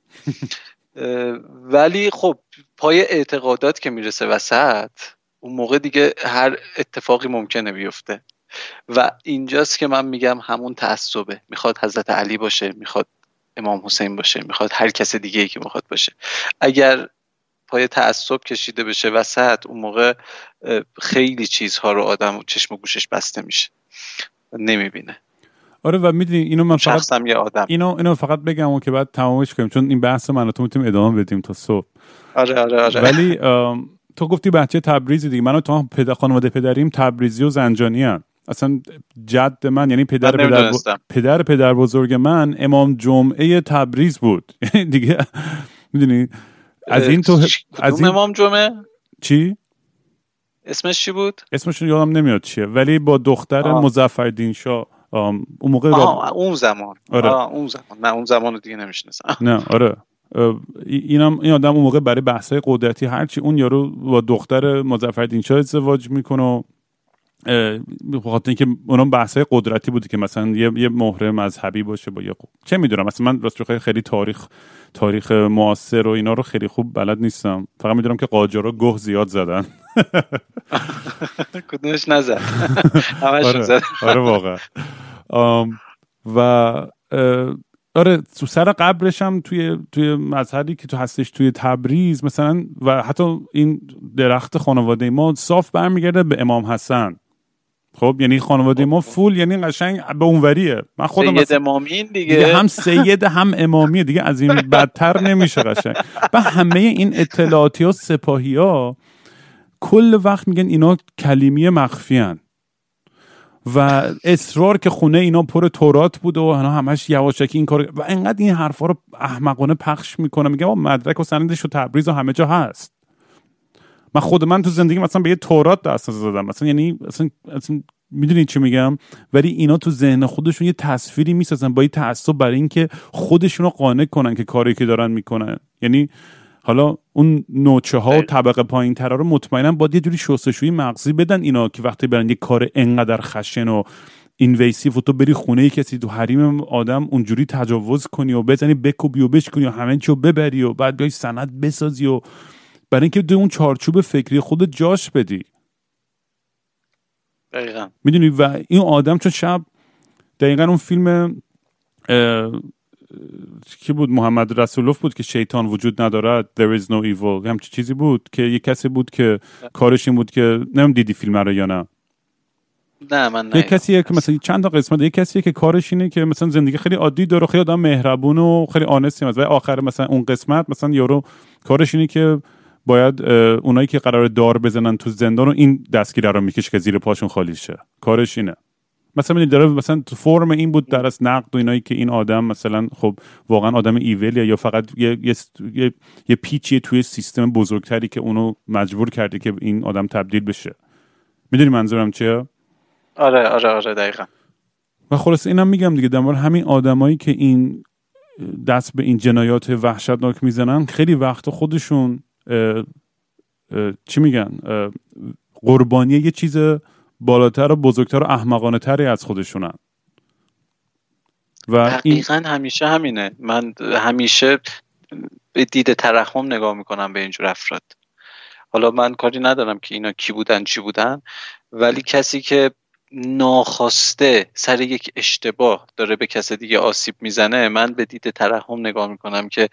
(laughs) ولی خب پای اعتقادات که می‌رسه وسط اون موقع دیگه هر اتفاقی ممکنه بیفته. و اینجاست که من میگم همون تعصبه. می‌خواد حضرت علی باشه می‌خواد امام حسین باشه می‌خواد هر کس دیگه ای که می‌خواد باشه. اگر پای تعصب کشیده بشه وسط اون موقع خیلی چیزها رو آدم چشم و گوشش بسته میشه. نمی‌بینه. آره و می‌دونی اینو من فقط یه آدم. اینو اینو فقط بگم و که بعد تمامش کنیم چون این بحث من تو می‌تونیم ادامه بدیم تا صبح. آره آره آره. ولی تو گفتی بچه تبریزی دیگه. من تو پدر خانواده پدریم تبریزی و زنجانی هن. اصلا جد من یعنی پدر پدر, پدر پدر بزرگ من امام جمعه تبریز بود. (laughs) دیگه می‌دونی؟ از این تو از این امام جمعه؟ چی؟ اسمش چی بود؟ اسمش یادم نمیاد چیه ولی با دختر مظفرالدین شاه اون موقع اون زمان. آره. اون زمان. نه اون زمان رو دیگه نمی‌شناسم. نه آره. اینم این آدم اون موقع برای بحث قدرتی هرچی اون یارو با دختر مظفرالدین شاه ازدواج می‌کنه و بخاطر اینکه اونم بحث قدرتی بوده که مثلا یه یه مهره مذهبی باشه با یه چه می‌دونم مثلا من راست خیلی تاریخ تاریخ معاصر و اینا رو خیلی خوب بلد نیستم. فقط می‌دونم که قاجارا گه زیاد زدن. (laughs) کدومش نزد؟ (laughs) همش آره. زد (laughs) آره واقعا. و آره تو سر قبرش هم توی توی مذهبی که تو هستش توی تبریز مثلا و حتی این درخت خانواده ما صاف برمیگرده به امام حسن. خب یعنی خانواده ما فول یعنی قشنگ به اونوریه. من خودم سید امامین دیگه. دیگه هم سید هم امامیه دیگه از این بدتر نمیشه قشنگ. و همه این اطلاعاتی ها سپاهی ها کل وقت میگن اینا کلیمی مخفی هن. و اصرار که خونه اینا پر تورات بوده و اینا همش یواشکی این کار و انقدر این حرفا رو احمقانه پخش می‌کنه. میگه مدرک و سندش و تبریز و همه جا هست. من خود من تو زندگی مثلا به یه تورات دست زدم مثلا یعنی اصلا, اصلا می‌دونید چی میگم؟ ولی اینا تو ذهن خودشون یه تصویری می‌سازن با یه تعصب برای اینکه خودشون رو قانع کنن که کاری که دارن می‌کنن. یعنی حالا اون نوچه ها و طبقه پایین ترا رو مطمئنا باید یه جوری شستشویی مغزی بدن اینا که وقتی برن یه کار انقدر خشن و اینویسیو و تو بری خونه کسی تو حریم آدم اونجوری تجاوز کنی و بزنی بکوبی و بشکنی و همه چی ببری و بعد بیای سند بسازی و برای اینکه دو اون چارچوب فکری خود جاش بدی. دقیقا. می‌دونی؟ و این آدم چون شب دقیقا اون فیلم کی بود؟ محمد رسولوف بود که شیطان وجود ندارد there is no evil. همچی چیزی بود که یه کسی بود که کارش این بود که نمیم دیدی فیلم رو یا نه. نه من یه کسیه که مثلا چند تا قسمت یه کسیه که کارش اینه که مثلا زندگی خیلی عادی داره خیلی آدم مهربون و خیلی آنستی و آخر مثلا اون قسمت مثلا یارو کارش اینه که باید اونایی که قرار دار بزنن تو زندان و این دستگیره رو می‌کشه که زیر پاشون خالی شه. کارش اینه. مثلا داره مثلا تو فرم این بود در از نقد و اینایی که این آدم مثلا خب واقعا آدم ایولیه یا فقط یه, یه, یه،, یه پیچیه توی سیستم بزرگتری که اونو مجبور کرده که این آدم تبدیل بشه. می‌دونی منظورم چیه؟ آره آره آره دقیقا. و خلاص اینم میگم دیگه در همین آدمایی که این دست به این جنایات وحشتناک می‌زنن خیلی وقت خودشون چی میگن؟ قربانی یه چیز بالاتر و بزرگتر و احمقانه تری از خودشونن. و دقیقا همیشه همینه. من همیشه به دید ترحم نگاه می‌کنم به اینجور افراد. حالا من کاری ندارم که اینا کی بودن چی بودن ولی کسی که ناخواسته سر یک اشتباه داره به کس دیگه آسیب می‌زنه من به دید ترحم نگاه می‌کنم که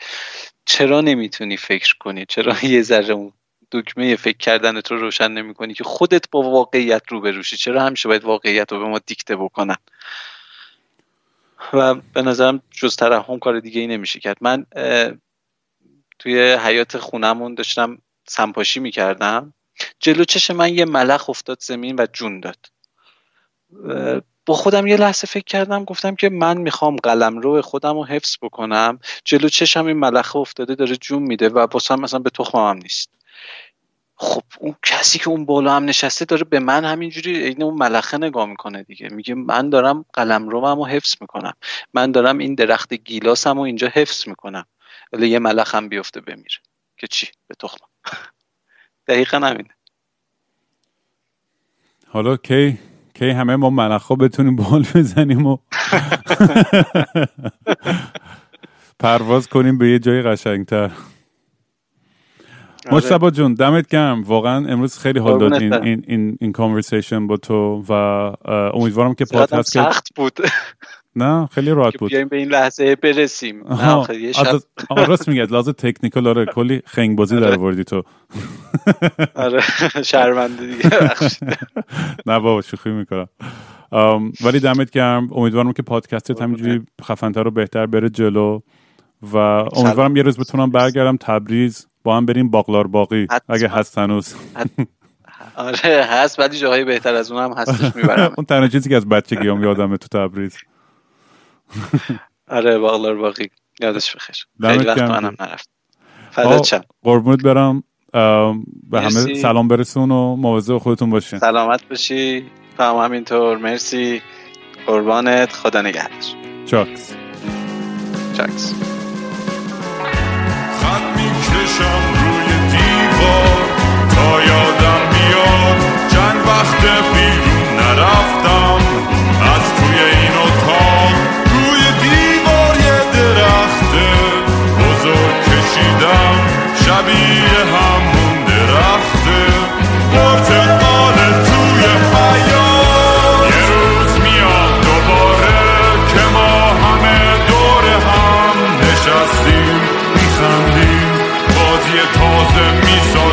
چرا نمی‌تونی فکر کنی؟ چرا یه ذره اون دکمه فکر کردن رو روشن نمی‌کنی که خودت با واقعیت روبروشی؟ چرا همیشه باید واقعیت رو به ما دیکته بکنن؟ و به نظرم جز ترحم کار دیگه ای نمیشه کرد. من توی حیات خونمون داشتم سمپاشی می‌کردم. جلو چش من یه ملخ افتاد زمین و جون داد. با خودم یه لحظه فکر کردم گفتم که من می‌خوام قلم رو خودم رو حفظ بکنم. جلو چشم این ملخه افتاده داره جون میده و باسم مثلا به تخمم نیست. خب اون کسی که اون بالا هم نشسته داره به من همینجوری این اون ملخه نگاه می‌کنه دیگه. میگه من دارم قلم رو رو حفظ می‌کنم. من دارم این درخت گیلاسم رو اینجا حفظ می‌کنم. ولی یه ملخ هم بیفته بمیره. که چی؟ به تخمم. (laughs) دقیقا همینه. حالا کی؟ کی همه ما ملخا بتونیم بال بزنیم و پرواز کنیم به یه جای قشنگتر. آره. مشتبا جون دمت گرم. واقعا امروز خیلی حال داد این این این, این کانورسیشن با تو و امیدوارم که پادکست سخت بود. نه خیلی راحت بود. بیایم به این لحظه برسیم. آره راست میگه لازم تکنیکال آره کلی خنگ بازی در آره. تو. آره شرمنده دیگه (laughs) نه بابا شوخی می‌کنم. ولی دمت گرم. امیدوارم که پادکستت همینجوری خفنتر و بهتر بره جلو. و امیدوارم یه روز بتونم برگردم تبریز. با هم بریم باقلار باقی اگه هست هنوز. آره هست ولی جاهای بهتر از اون هم هستش (laughs) می‌برم. اون تنها چیزی که از بچگی هم یادمه تو تبریز. آره باقلار باقی. یادش بخیر. خیلی وقت منم نرفت. فدات شم قربونت برم. به همه سلام برسون و مواظب خودتون باشین. سلامت باشی. تو هم همینطور. مرسی. قربانت. خدا نگهدار. چاکس. چاکس. می‌کشم روی دیوار. تا یادم بیاد چند وقت بیرون نرفتم. کشیدم شبیه همون درخته پرتقال توی حیات یه روز میاد دوباره که ما همه دور هم نشستیم میخندیم بازی تازه می‌سازیم.